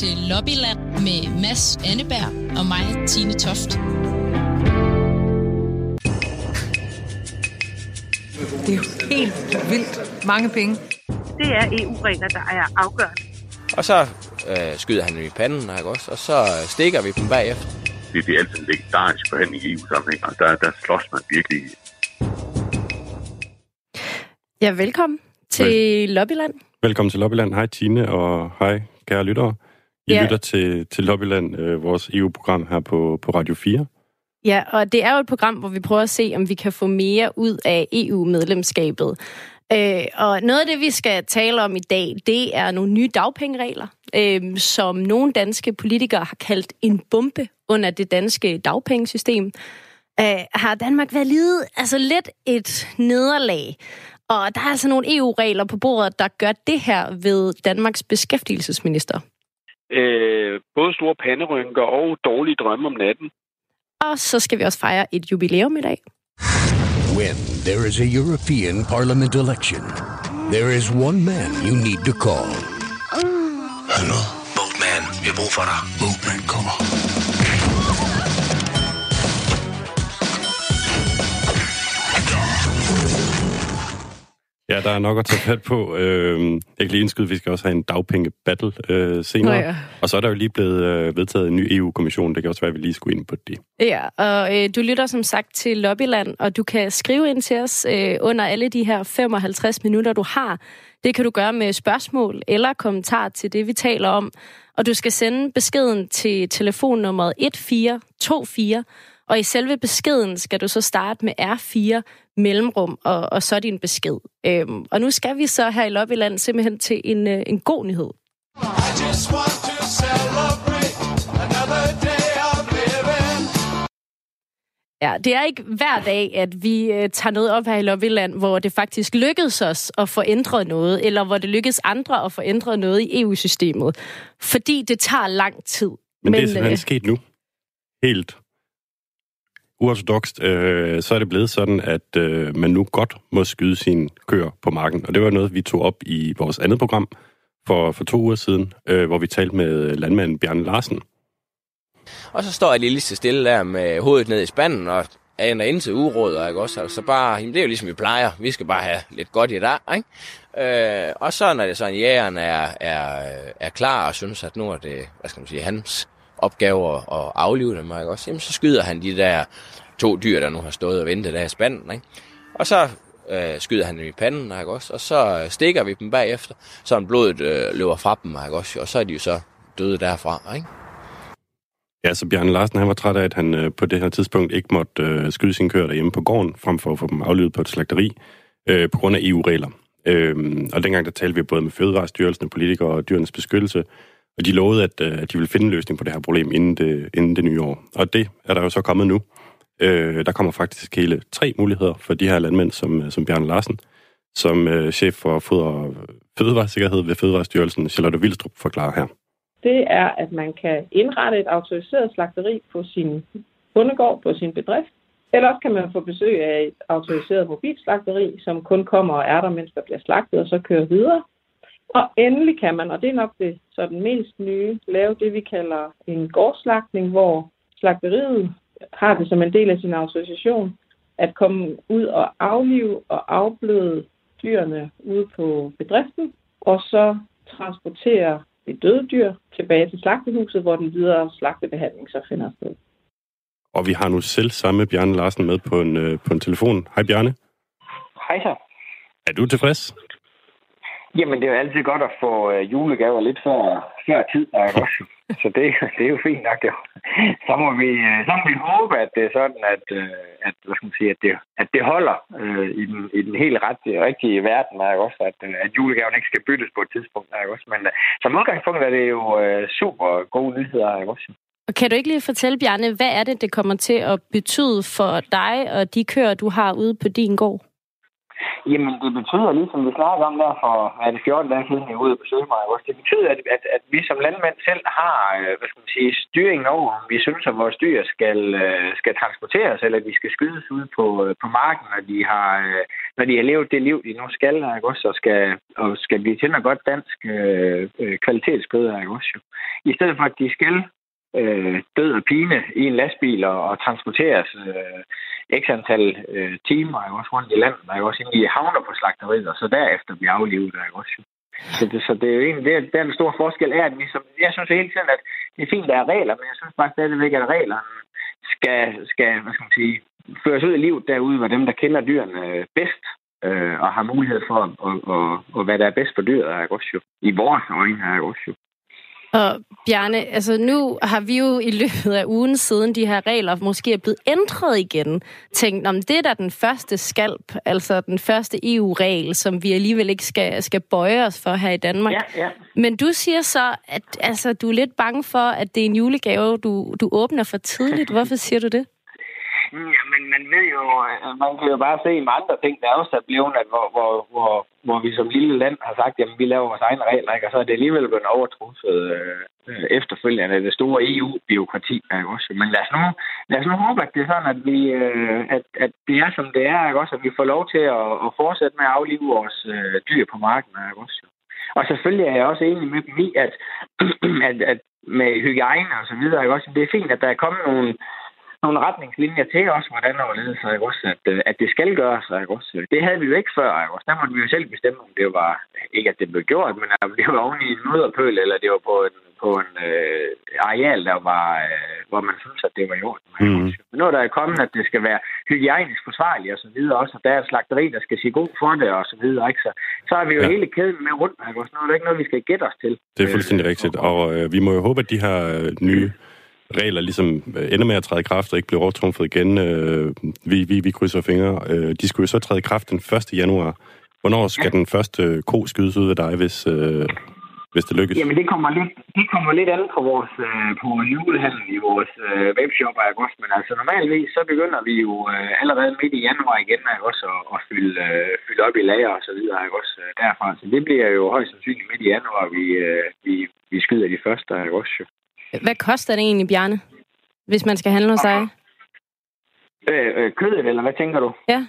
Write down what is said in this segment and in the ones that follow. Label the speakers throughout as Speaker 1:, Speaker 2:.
Speaker 1: til Lobbyland med Mads Anneberg og mig, Tine Toft.
Speaker 2: Det er jo helt vildt mange penge.
Speaker 3: Det er EU-regler, der er afgørende.
Speaker 4: Og så øh, skyder han dem i panden, ikke også? Og så stikker vi dem bagefter.
Speaker 5: Det, det er altid en legendarisk forhandling i EU-sammenhæng, og der, der slås man virkelig.
Speaker 6: Ja, velkommen til Vel. Lobbyland.
Speaker 7: Velkommen til Lobbyland. Hej Tine, og hej kære lyttere. I ja. lytter til, til Lobbyland, øh, vores EU-program her på, på Radio 4.
Speaker 6: Ja, og det er jo et program, hvor vi prøver at se, om vi kan få mere ud af EU-medlemskabet. Øh, og noget af det, vi skal tale om i dag, det er nogle nye dagpengeregler, øh, som nogle danske politikere har kaldt en bombe under det danske dagpengesystem. Øh, har Danmark været lige, altså lidt et nederlag? Og der er altså nogle EU-regler på bordet, der gør det her ved Danmarks beskæftigelsesminister.
Speaker 8: Øh, både store panderynker og dårlige drømme om natten.
Speaker 6: Og så skal vi også fejre et jubilæum i dag.
Speaker 9: When there is a European Parliament election, there is one man you need to call.
Speaker 10: Hallo? Boatman, vi har brug for dig.
Speaker 9: Boatman kommer.
Speaker 7: Ja, der er nok at tage fat på. Øh, jeg kan lige indskyde, at vi skal også have en dagpenge-battle øh, senere. Oh, ja. Og så er der jo lige blevet øh, vedtaget en ny EU-kommission. Det kan også være, at vi lige skulle ind på det.
Speaker 6: Ja, og øh, du lytter som sagt til Lobbyland, og du kan skrive ind til os øh, under alle de her 55 minutter, du har. Det kan du gøre med spørgsmål eller kommentar til det, vi taler om. Og du skal sende beskeden til telefonnummeret 1424, og i selve beskeden skal du så starte med R4 mellemrum, og, og så din besked. Øhm, og nu skal vi så her i Lobbyland simpelthen til en, øh, en god nyhed. Ja, det er ikke hver dag, at vi øh, tager noget op her i Lobbyland, hvor det faktisk lykkedes os at få ændret noget, eller hvor det lykkedes andre at få ændret noget i EU-systemet. Fordi det tager lang tid. Men,
Speaker 7: Men det er simpelthen øh, sket nu. Helt uortodokst, øh, så er det blevet sådan, at øh, man nu godt må skyde sine køer på marken. Og det var noget, vi tog op i vores andet program for, for to uger siden, øh, hvor vi talte med øh, landmanden Bjørn Larsen.
Speaker 4: Og så står jeg lige så stille der med hovedet ned i spanden, og aner ind til uråd, ikke også? Altså bare, jamen, det er jo ligesom vi plejer. Vi skal bare have lidt godt i dag, ikke? Øh, og så når det sådan, jægeren er, er, er klar og synes, at nu er det, hvad skal man sige, hans opgave at, at aflive dem, ikke også? Jamen, så skyder han de der to dyr, der nu har stået og ventet der i spanden, ikke? Og så øh, skyder han dem i panden, ikke også? Og så øh, stikker vi dem bagefter, så blodet øh, løber fra dem, ikke også? Og så er de jo så døde derfra, ikke?
Speaker 7: Ja, så Bjarne Larsen, han var træt af, at han øh, på det her tidspunkt ikke måtte øh, skyde sin køer derhjemme på gården, frem for at få dem aflivet på et slagteri, øh, på grund af EU-regler. Øh, og dengang der talte vi både med Fødevarestyrelsen, politikere og dyrenes beskyttelse, og de lovede, at, øh, at de ville finde en løsning på det her problem inden det, inden det nye år. Og det er der jo så kommet nu. Øh, der kommer faktisk hele tre muligheder for de her landmænd, som, øh, som Bjørn Larsen, som øh, chef for foder, Fødevaresikkerhed ved Fødevarestyrelsen, Charlotte Vildstrup, forklarer her.
Speaker 11: Det er, at man kan indrette et autoriseret slagteri på sin bundegård, på sin bedrift. Eller også kan man få besøg af et autoriseret mobilslagteri, som kun kommer og er der, mens der bliver slagtet, og så kører videre. Og endelig kan man, og det er nok det så den mest nye, lave det, vi kalder en gårdslagtning, hvor slagteriet har det som en del af sin autorisation at komme ud og aflive og afbløde dyrene ude på bedriften, og så transportere det døde dyr tilbage til slagtehuset, hvor den videre slagtebehandling så finder sted.
Speaker 7: Og vi har nu selv samme Bjarne Larsen med på en, øh, på en telefon. Hej Bjarne.
Speaker 12: Hej så.
Speaker 7: Er du tilfreds?
Speaker 12: Jamen, det er jo altid godt at få øh, julegaver lidt før, før tid, ikke også? Så det, det er jo fint nok. Det. Så, må vi, øh, så må vi håbe, at det er sådan, at, øh, at, hvad skal man sige, at, det, at det holder øh, i, den, i den helt ret, rigtige verden, ikke også? At, at julegaven ikke skal byttes på et tidspunkt, ikke også? Men som udgangspunkt er det jo øh, super gode nyheder, ikke også?
Speaker 6: Og kan du ikke lige fortælle, Bjarne, hvad er det, det kommer til at betyde for dig og de køer, du har ude på din gård?
Speaker 12: Jamen, det betyder, ligesom vi snakker om der for er det 14 dage siden, jeg var ude på besøge også, det betyder, at, at, at vi som landmænd selv har øh, hvad skal man sige, styringen over, om vi synes, at vores dyr skal, øh, skal transporteres, eller de skal skydes ud på, øh, på marken, når de har, når de har levet det liv, de nu skal, ikke også, og skal, og skal blive til noget godt dansk øh, kvalitetskød, ikke også jo. I stedet for, at de skal øh, død og pine i en lastbil og, og transporteres øh, x antal øh, timer er også rundt i landet, der også inde i havner på slagteriet, og så derefter bliver aflivet, der også så det, så det er jo egentlig, det, er den store forskel er, at vi som, jeg synes hele tiden, at det er fint, der er regler, men jeg synes bare stadigvæk, at reglerne skal, skal hvad skal man sige, føres ud i livet derude, hvor dem, der kender dyrene øh, bedst, øh, og har mulighed for at, og, og, og, hvad der er bedst for dyret, er også jo. I vores øjne er også jo.
Speaker 6: Og Bjarne, altså nu har vi jo i løbet af ugen siden de her regler måske er blevet ændret igen, tænkt, om det er da den første skalp, altså den første EU-regel, som vi alligevel ikke skal, skal bøje os for her i Danmark.
Speaker 12: Ja, ja.
Speaker 6: Men du siger så, at altså, du er lidt bange for, at det er en julegave, du, du åbner for tidligt. Hvorfor siger du det?
Speaker 12: Ja, men man ved jo, øh, man kan jo bare se med andre ting, der også er blevet, at hvor, hvor, hvor, hvor vi som lille land har sagt, at vi laver vores egne regler, ikke? og så er det alligevel blevet overtruffet øh, øh efterfølgende af det store EU-byråkrati. Ikke? Også. Men lad os, nu, lad os nu håbe, at det er sådan, at, vi, øh, at, at det er, som det er, ikke? Også, at vi får lov til at, at fortsætte med at aflive vores øh, dyr på marken. Ikke? Også. Og selvfølgelig er jeg også enig med dem i, at, at, at med hygiejne og så videre, ikke? Også, det er fint, at der er kommet nogle nogle retningslinjer til os, hvordan overledes sig også, at, øh, at det skal gøres. Ikke også? Det havde vi jo ikke før. Ikke også? Der måtte vi jo selv bestemme, om det var, ikke at det blev gjort, men om det var oven i en mudderpøl, eller det var på en, på en øh, areal, der var, øh, hvor man synes, at det var i orden. Mm. Men nu er der kommet, at det skal være hygiejnisk forsvarligt og så videre også, og der er et slagteri, der skal sige god for det og så videre. Ikke? Så, så er vi jo ja. hele kæden med rundt. Ikke? Også? Nu er der ikke noget, vi skal gætte os til.
Speaker 7: Det er fuldstændig rigtigt, og øh, vi må jo håbe, at de her øh, nye regler ligesom øh, ender med at træde i kraft og ikke bliver overtrumfet igen. Øh, vi, vi, vi krydser fingre. Øh, de skulle jo så træde i kraft den 1. januar. Hvornår skal ja. den første ko skydes ud af dig, hvis, øh, hvis det lykkes?
Speaker 12: Jamen, det kommer lidt, det kommer lidt an på vores øh, på julehandel i vores øh, webshop i august. Men altså, normalvis så begynder vi jo øh, allerede midt i januar igen ikke også, at, at fylde, øh, fylde op i lager og så videre ikke også, øh, derfra. Så det bliver jo højst sandsynligt midt i januar, vi, øh, vi, vi skyder de første ikke også.
Speaker 6: Hvad koster det egentlig, Bjarne, hvis man skal handle hos dig?
Speaker 12: Øh, øh, kødet, eller hvad tænker du?
Speaker 6: Ja.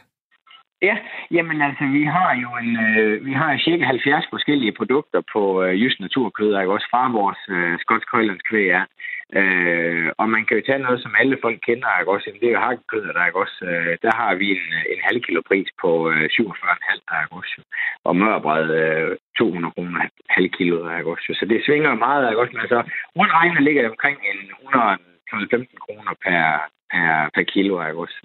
Speaker 12: Ja, jamen altså, vi har jo en, øh, vi har cirka 70 forskellige produkter på øh, Jysk Naturkød, ikke? også fra vores øh, skotsk højlands kvæg er. Øh, og man kan jo tage noget, som alle folk kender, ikke? også det er jo hakkekød, der, ikke? også, øh, der har vi en, en halv kilo pris på øh, 47,5, ikke? også, og mørbred øh, 200 kroner halv kilo, ikke? også, så det svinger meget, ikke? også, men altså, rundt regnet ligger det omkring en 115 kroner per, per, per kilo, er også.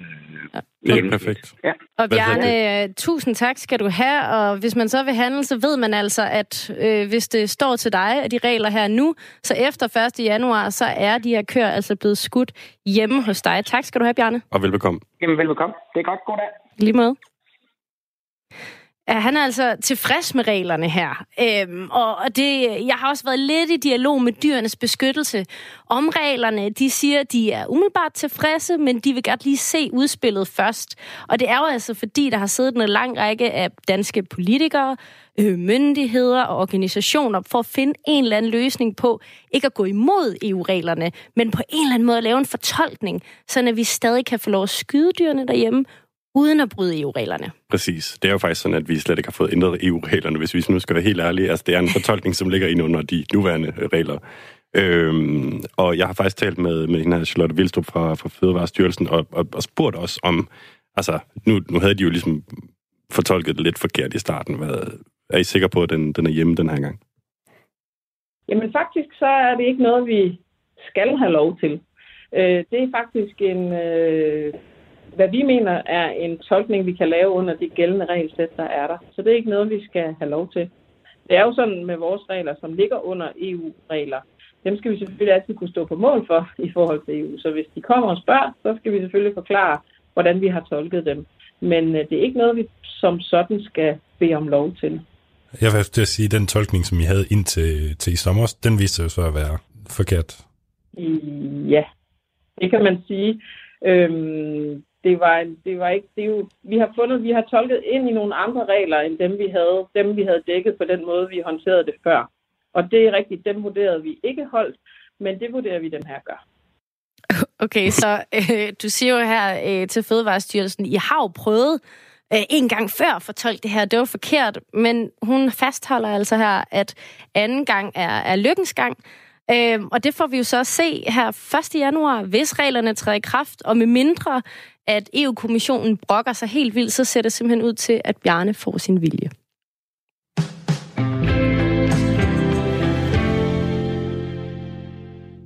Speaker 7: Ja. Det er perfekt.
Speaker 12: Ja.
Speaker 6: Og Bjarne, tusind tak skal du have, og hvis man så vil handle, så ved man altså, at øh, hvis det står til dig, at de regler her nu, så efter 1. januar, så er de her køer altså blevet skudt hjemme hos dig. Tak skal du have, Bjarne.
Speaker 7: Og velbekomme.
Speaker 12: Jamen, velbekomme. Det er godt. God dag.
Speaker 6: Lige måde. Ja, han er altså tilfreds med reglerne her. Øhm, og det, jeg har også været lidt i dialog med dyrenes beskyttelse om reglerne. De siger, at de er umiddelbart tilfredse, men de vil gerne lige se udspillet først. Og det er jo altså fordi, der har siddet en lang række af danske politikere, øh, myndigheder og organisationer for at finde en eller anden løsning på ikke at gå imod EU-reglerne, men på en eller anden måde at lave en fortolkning, så vi stadig kan få lov at skyde dyrene derhjemme, uden at bryde EU-reglerne.
Speaker 7: Præcis. Det er jo faktisk sådan, at vi slet ikke har fået ændret EU-reglerne, hvis vi nu skal være helt ærlige. Altså, det er en fortolkning, som ligger ind under de nuværende regler. Øhm, og jeg har faktisk talt med, med hende her, Charlotte Vildstrup fra, fra Fødevarestyrelsen, og, og, og spurgt os om, altså, nu, nu havde de jo ligesom fortolket det lidt forkert i starten. Hvad, er I sikre på, at den, den er hjemme den her gang?
Speaker 11: Jamen faktisk, så er det ikke noget, vi skal have lov til. Øh, det er faktisk en øh, hvad vi mener er en tolkning, vi kan lave under de gældende regelsæt, der er der. Så det er ikke noget, vi skal have lov til. Det er jo sådan med vores regler, som ligger under EU-regler. Dem skal vi selvfølgelig altid kunne stå på mål for i forhold til EU. Så hvis de kommer og spørger, så skal vi selvfølgelig forklare, hvordan vi har tolket dem. Men øh, det er ikke noget, vi som sådan skal bede om lov til.
Speaker 13: Jeg vil til at sige, at den tolkning, som I havde indtil til i sommer, den viste sig så at være forkert.
Speaker 11: Ja, det kan man sige. Øhm, det var, det var ikke, det er jo, vi har fundet, vi har tolket ind i nogle andre regler, end dem vi havde, dem vi havde dækket på den måde, vi håndterede det før. Og det er rigtigt, dem vurderede vi ikke holdt, men det vurderer vi den her gør.
Speaker 6: Okay, så øh, du siger jo her øh, til Fødevarestyrelsen, I har jo prøvet øh, en gang før at fortolke det her, det var forkert, men hun fastholder altså her, at anden gang er, er lykkens gang. Øh, og det får vi jo så at se her 1. januar, hvis reglerne træder i kraft, og med mindre at EU-kommissionen brokker sig helt vildt, så ser det simpelthen ud til, at Bjarne får sin vilje.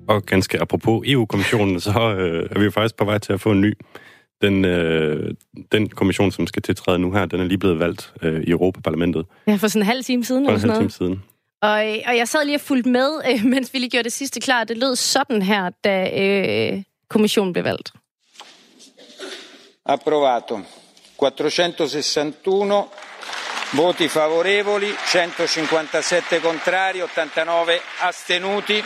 Speaker 7: Og ganske apropos EU-kommissionen, så øh, er vi jo faktisk på vej til at få en ny. Den, øh, den kommission, som skal tiltræde nu her, den er lige blevet valgt øh, i Europaparlamentet
Speaker 6: Ja, for sådan en halv time siden.
Speaker 7: for
Speaker 6: eller
Speaker 7: en halv time siden.
Speaker 6: Og, øh, og jeg sad lige og fulgte med, øh, mens vi lige gjorde det sidste klar. Det lød sådan her, da øh, kommissionen blev valgt.
Speaker 14: Approvato. 461 voti favorevoli, 157 contrari, 89 astenuti.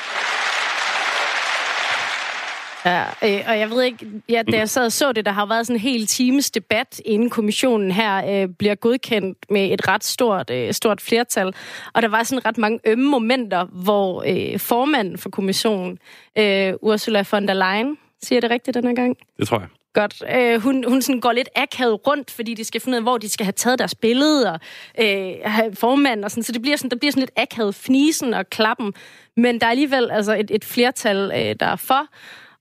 Speaker 6: Ja, øh, og jeg ved ikke, ja, da jeg sad og så det, der har været sådan en hel times debat, inden kommissionen her øh, bliver godkendt med et ret stort, øh, stort flertal. Og der var sådan ret mange ømme momenter, hvor øh, formanden for kommissionen, øh, Ursula von der Leyen, siger jeg det rigtigt den her gang?
Speaker 7: Det tror jeg.
Speaker 6: Godt. Øh, hun, hun sådan går lidt akavet rundt, fordi de skal finde ud af, hvor de skal have taget deres billede, og øh, have formand og sådan. Så det bliver sådan, der bliver sådan lidt akavet fnisen og klappen. Men der er alligevel altså et, et flertal, øh, der er for.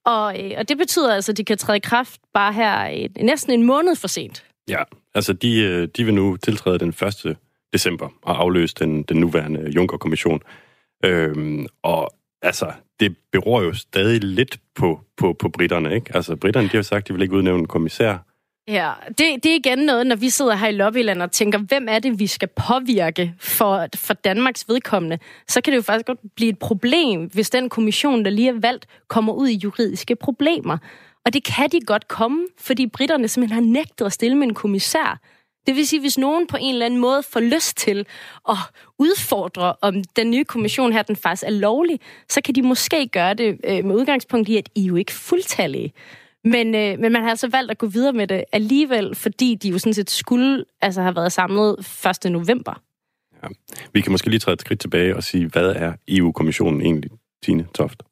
Speaker 6: Og, øh, og det betyder altså, at de kan træde i kraft bare her øh, næsten en måned for sent.
Speaker 7: Ja, altså de, øh, de vil nu tiltræde den 1. december og afløse den, den nuværende Juncker-kommission. Øhm, og altså, det beror jo stadig lidt på, på, på britterne, ikke? Altså, britterne, de har jo sagt, de vil ikke udnævne en kommissær.
Speaker 6: Ja, det, det er igen noget, når vi sidder her i Lobbyland og tænker, hvem er det, vi skal påvirke for, for Danmarks vedkommende, så kan det jo faktisk godt blive et problem, hvis den kommission, der lige er valgt, kommer ud i juridiske problemer. Og det kan de godt komme, fordi britterne simpelthen har nægtet at stille med en kommissær. Det vil sige, hvis nogen på en eller anden måde får lyst til at udfordre, om den nye kommission her, den faktisk er lovlig, så kan de måske gøre det øh, med udgangspunkt i, at I jo ikke fuldtallige. Men, øh, men man har altså valgt at gå videre med det alligevel, fordi de jo sådan set skulle altså have været samlet 1. november.
Speaker 7: Vi kan måske lige træde et skridt tilbage og sige, hvad er EU-kommissionen egentlig, Tine Toft?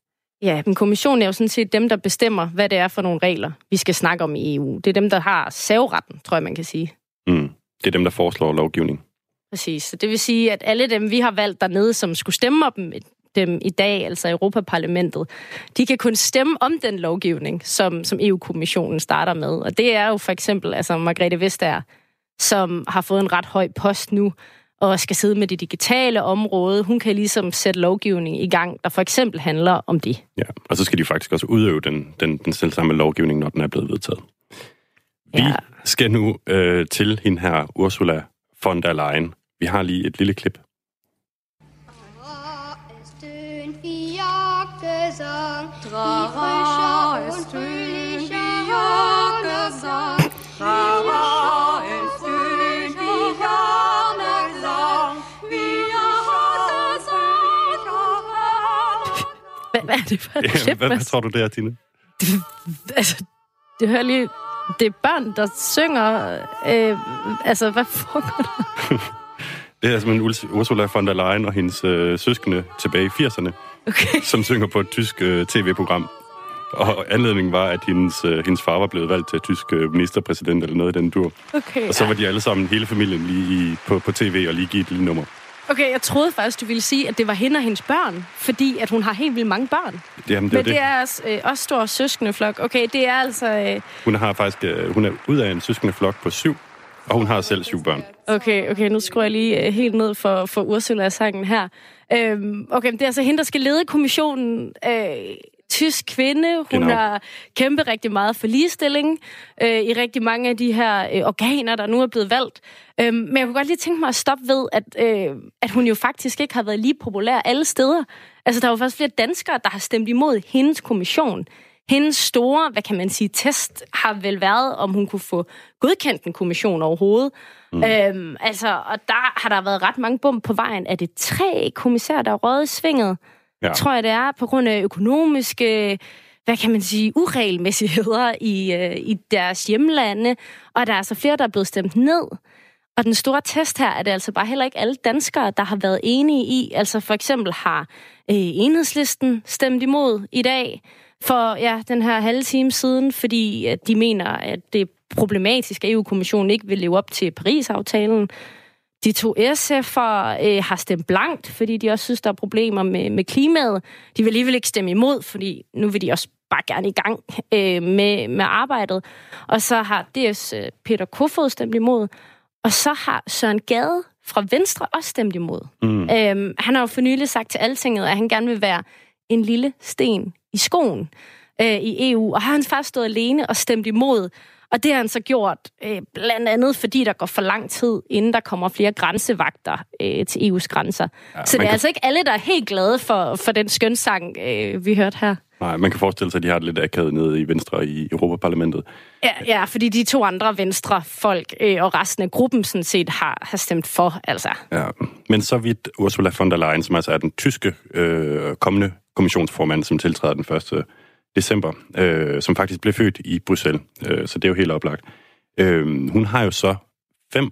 Speaker 6: Ja, men kommissionen er jo sådan set dem, der bestemmer, hvad det er for nogle regler, vi skal snakke om i EU. Det er dem, der har saveretten, tror jeg, man kan sige.
Speaker 7: Mm. Det er dem, der foreslår lovgivning.
Speaker 6: Præcis. Så det vil sige, at alle dem, vi har valgt dernede, som skulle stemme om dem i dag, altså Europaparlamentet, de kan kun stemme om den lovgivning, som, som EU-kommissionen starter med. Og det er jo for eksempel altså Margrethe Vestager, som har fået en ret høj post nu, og skal sidde med det digitale område. Hun kan ligesom sætte lovgivning i gang, der for eksempel handler om det.
Speaker 7: Ja, og så skal de faktisk også udøve den, den, den selv samme lovgivning, når den er blevet vedtaget. Vi
Speaker 6: Ja.
Speaker 7: skal nu øh, til hende her, Ursula von der Leyen. Vi har lige et lille klip.
Speaker 15: Jagdgesang, Trara Jagdgesang, wie
Speaker 6: Hvad, hvad er det for et klip,
Speaker 7: hvad, tror du der, Tine?
Speaker 6: Altså, det hører lige... Det er børn, der synger... Øh, altså, hvad foregår der?
Speaker 7: Det er simpelthen Urs- Ursula von der Leyen og hendes øh, søskende tilbage i 80'erne,
Speaker 6: okay.
Speaker 7: som synger på et tysk øh, tv-program. Og anledningen var, at hendes, øh, hendes far var blevet valgt til tysk øh, ministerpræsident eller noget i den dur.
Speaker 6: Okay,
Speaker 7: Og så var de alle sammen, hele familien, lige i, på, på tv og lige give et lille nummer.
Speaker 6: Okay, jeg troede faktisk, du ville sige, at det var hende og hendes børn, fordi at hun har helt vildt mange børn.
Speaker 7: Jamen, det er
Speaker 6: Men
Speaker 7: det.
Speaker 6: det er også, øh, også stor søskendeflok. Okay, det er altså... Øh,
Speaker 7: Hun har faktisk, øh, hun er ud af en søskende flok på syv, og hun har selv syv børn.
Speaker 6: okay, okay, nu skruer jeg lige øh, helt ned for, for Ursula sangen her. Øhm, okay, det er altså hende, der skal lede kommissionen. Øh, tysk kvinde. Hun
Speaker 7: Genau.
Speaker 6: har kæmpet rigtig meget for ligestilling øh, i rigtig mange af de her øh, organer, der nu er blevet valgt. Øhm, men jeg kunne godt lige tænke mig at stoppe ved, at, øh, at hun jo faktisk ikke har været lige populær alle steder. Altså, der er jo faktisk flere danskere, der har stemt imod hendes kommission. Hendes store, hvad kan man sige, test har vel været, om hun kunne få godkendt en kommission overhovedet. Mm. Øhm, altså, og der har der været ret mange bum på vejen. Er det tre kommissærer, der er røget svinget?
Speaker 7: Ja.
Speaker 6: Tror jeg, det er på grund af økonomiske hvad kan man sige, uregelmæssigheder i, øh, i deres hjemlande, og der er altså flere, der er blevet stemt ned. Og den store test her er det altså bare heller ikke alle danskere, der har været enige i. Altså for eksempel har øh, enhedslisten stemt imod i dag for ja, den her halve time siden, fordi at de mener, at det er problematisk, at EU-kommissionen ikke vil leve op til Paris-aftalen. De to SF'er øh, har stemt blankt, fordi de også synes, der er problemer med, med klimaet. De vil alligevel ikke stemme imod, fordi nu vil de også bare gerne i gang øh, med, med arbejdet. Og så har DS øh, Peter Kofod stemt imod, og så har Søren Gade fra Venstre også stemt imod. Mm. Øhm, han har jo for nylig sagt til Altinget, at han gerne vil være en lille sten i skoen øh, i EU, og har han faktisk stået alene og stemt imod. Og det har han så gjort øh, blandt andet, fordi der går for lang tid, inden der kommer flere grænsevagter øh, til EU's grænser. Ja, så det er kan... altså ikke alle, der er helt glade for, for den skønsang, øh, vi hørte her.
Speaker 7: Nej, man kan forestille sig, at de har det lidt akavet nede i Venstre i Europaparlamentet.
Speaker 6: Ja, ja fordi de to andre venstre folk øh, og resten af gruppen sådan set har, har stemt for, altså.
Speaker 7: Ja, men så vidt Ursula von der Leyen, som altså er den tyske øh, kommende kommissionsformand, som tiltræder den 1. december, øh, som faktisk blev født i Bruxelles, øh, så det er jo helt oplagt. Øh, hun har jo så fem,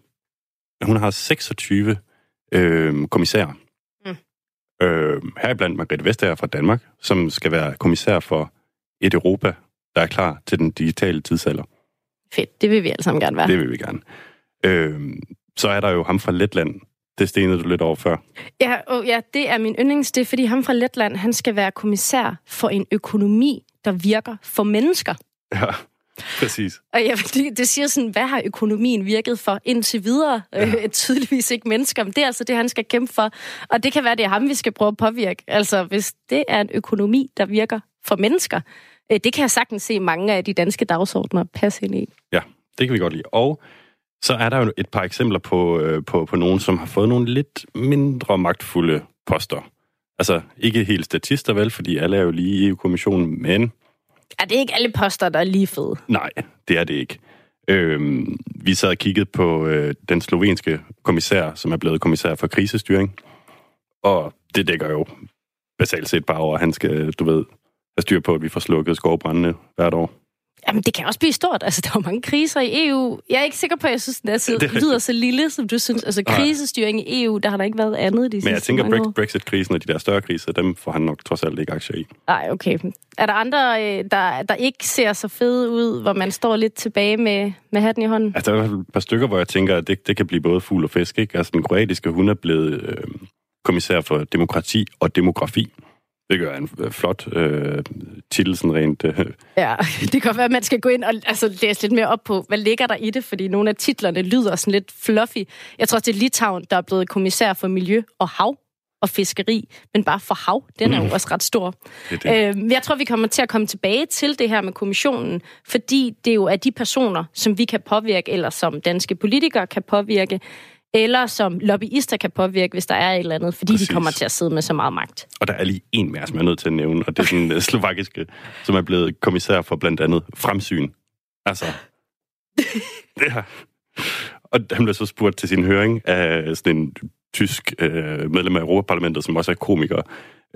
Speaker 7: hun har 26 øh, kommissærer. Øh, heriblandt Margrethe Vestager fra Danmark, som skal være kommissær for et Europa, der er klar til den digitale tidsalder.
Speaker 6: Fedt, det vil vi alle sammen gerne være.
Speaker 7: Det vil vi gerne. Øh, så er der jo ham fra Letland. Det stenede du lidt over før.
Speaker 6: Ja, og ja, det er min yndlings. Det er, fordi ham fra Letland, han skal være kommissær for en økonomi, der virker for mennesker.
Speaker 7: Ja, præcis.
Speaker 6: Og ja, det, det siger sådan, hvad har økonomien virket for indtil videre? Ja. Øh, tydeligvis ikke mennesker, men det er altså det, han skal kæmpe for. Og det kan være, det er ham, vi skal prøve at påvirke. Altså, hvis det er en økonomi, der virker for mennesker, øh, det kan jeg sagtens se mange af de danske dagsordner passe ind i.
Speaker 7: Ja, det kan vi godt lide. Og så er der jo et par eksempler på, øh, på, på nogen, som har fået nogle lidt mindre magtfulde poster. Altså, ikke helt statister vel, fordi alle er jo lige i EU-kommissionen, men
Speaker 6: Er det ikke alle poster, der er lige fede?
Speaker 7: Nej, det er det ikke. Øhm, vi sad og kiggede på øh, den slovenske kommissær, som er blevet kommissær for krisestyring. Og det dækker jo basalt set bare over, at han skal, du ved, have styr på, at vi får slukket skovbrændene hvert år.
Speaker 6: Jamen, det kan også blive stort. Altså, der er jo mange kriser i EU. Jeg er ikke sikker på, at jeg synes, den er så,
Speaker 7: Det er
Speaker 6: lyder så lille, som du synes. Altså, krisestyring i EU, der har der ikke været andet de
Speaker 7: Men jeg
Speaker 6: sidste
Speaker 7: tænker,
Speaker 6: år.
Speaker 7: Brex- Brexit-krisen og de der større kriser, dem får han nok trods alt ikke aktier i.
Speaker 6: Nej, okay. Er der andre, øh, der, der ikke ser så fede ud, hvor man står lidt tilbage med, med hatten i hånden?
Speaker 7: Altså, der er et par stykker, hvor jeg tænker, at det, det kan blive både fugl og fisk. Ikke? Altså, den kroatiske, hun er blevet øh, kommissær for demokrati og demografi. Det gør en øh, flot øh, titel, sådan rent... Øh,
Speaker 6: Ja, det kan godt være, at man skal gå ind og altså, læse lidt mere op på, hvad ligger der i det, fordi nogle af titlerne lyder sådan lidt fluffy. Jeg tror, det er Litauen, der er blevet kommissær for miljø og hav og fiskeri, men bare for hav, den er jo
Speaker 7: Mm.
Speaker 6: også ret stor.
Speaker 7: Det er
Speaker 6: Øh, jeg tror, vi kommer til at komme tilbage til det her med kommissionen, fordi det jo er de personer, som vi kan påvirke, eller som danske politikere kan påvirke, eller som lobbyister kan påvirke, hvis der er et eller andet, fordi Præcis. De kommer til at sidde med så meget magt.
Speaker 7: og der er lige en mere, som jeg er nødt til at nævne, og det er den øh, slovakiske, som er blevet kommissær for blandt andet fremsyn. Altså, ja. Og han blev så spurgt til sin høring af sådan en tysk øh, medlem af Europaparlamentet, som også er komiker,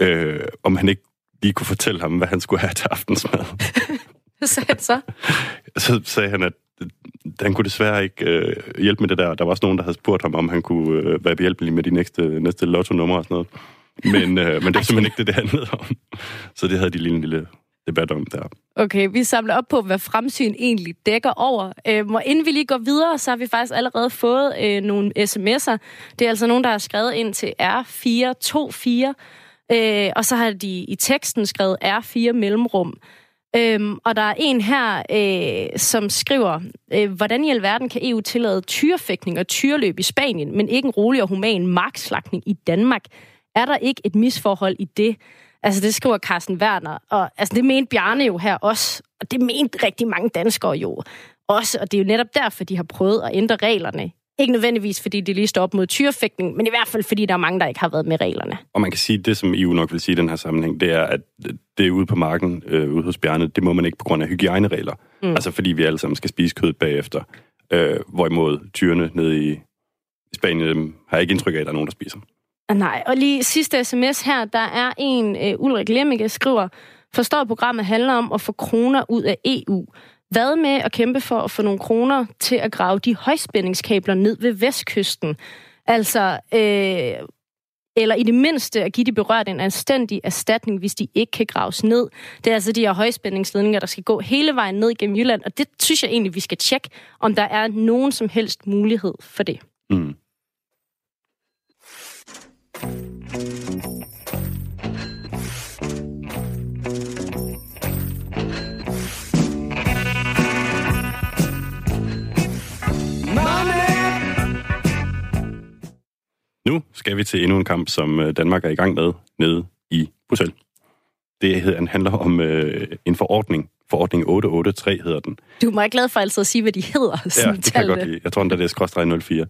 Speaker 7: øh, om han ikke lige kunne fortælle ham, hvad han skulle have til aftensmad.
Speaker 6: Hvad sagde han så?
Speaker 7: Så sagde han, at han kunne desværre ikke øh, hjælpe med det der. Der var også nogen, der havde spurgt ham, om han kunne øh, være behjælpelig med de næste, næste lotto-numre og sådan noget. Men, øh, men det er simpelthen ikke det, det handlede om. Så det havde de lige en lille debat om der.
Speaker 6: Okay, vi samler op på, hvad fremsyn egentlig dækker over. Øhm, og inden vi lige går videre, så har vi faktisk allerede fået øh, nogle sms'er. Det er altså nogen, der har skrevet ind til R424, øh, og så har de i teksten skrevet R4 mellemrum. Øhm, og der er en her, øh, som skriver, øh, hvordan i alverden kan EU tillade tyrefægtning og tyreløb i Spanien, men ikke en rolig og human markslagning i Danmark? Er der ikke et misforhold i det? Altså, det skriver Carsten Werner, og altså, det mente Bjarne jo her også, og det mente rigtig mange danskere jo også, og det er jo netop derfor, de har prøvet at ændre reglerne. Ikke nødvendigvis, fordi de lige står op mod tyrefægtning, men i hvert fald, fordi der er mange, der ikke har været med reglerne.
Speaker 7: Og man kan sige, at det, som EU nok vil sige i den her sammenhæng, det er, at det ude på marken, øh, ude hos Bjarne, det må man ikke på grund af hygiejneregler.
Speaker 6: Mm.
Speaker 7: Altså fordi vi alle sammen skal spise kød bagefter. Øh, hvorimod tyrene nede i, Spanien dem har jeg ikke indtryk af, at der er nogen, der spiser.
Speaker 6: Ah, Nej, og lige sidste sms her, der er en, uh, Ulrik Lemmike skriver, forstår, programmet handler om at få kroner ud af EU. Hvad med at kæmpe for at få nogle kroner til at grave de højspændingskabler ned ved vestkysten? Altså, øh, eller i det mindste at give de berørte en anstændig erstatning, hvis de ikke kan graves ned. Det er altså de her højspændingsledninger, der skal gå hele vejen ned gennem Jylland, og det synes jeg egentlig, vi skal tjekke, om der er nogen som helst mulighed for det.
Speaker 7: Mm. Nu skal vi til endnu en kamp, som øh, Danmark er i gang med nede i Bruxelles. Det hedder- handler om øh, en forordning. Forordning 883 hedder den.
Speaker 6: Du er meget glad for altid at sige, hvad de hedder.
Speaker 7: Ja, det kan jeg godt lide. Jeg tror, det er skråstreg 04.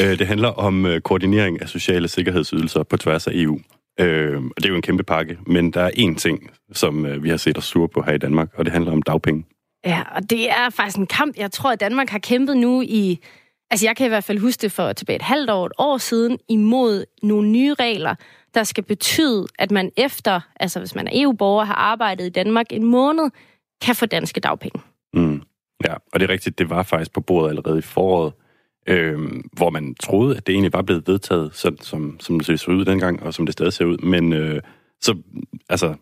Speaker 7: Øh, det handler om øh, koordinering af sociale sikkerhedsydelser på tværs af EU. Øh, og det er jo en kæmpe pakke, men der er én ting, som øh, vi har set os sure på her i Danmark, og det handler om dagpenge.
Speaker 6: Ja, og det er faktisk en kamp, jeg tror, at Danmark har kæmpet nu i... Altså, jeg kan i hvert fald huske det for tilbage et halvt år, et år siden, imod nogle nye regler, der skal betyde, at man efter, altså hvis man er EU-borger, har arbejdet i Danmark en måned, kan få danske dagpenge.
Speaker 7: Mm. Ja, og det er rigtigt, det var faktisk på bordet allerede i foråret, øh, hvor man troede, at det egentlig var blevet vedtaget, sådan som, som det så ud dengang, og som det stadig ser ud. Men øh, så, altså,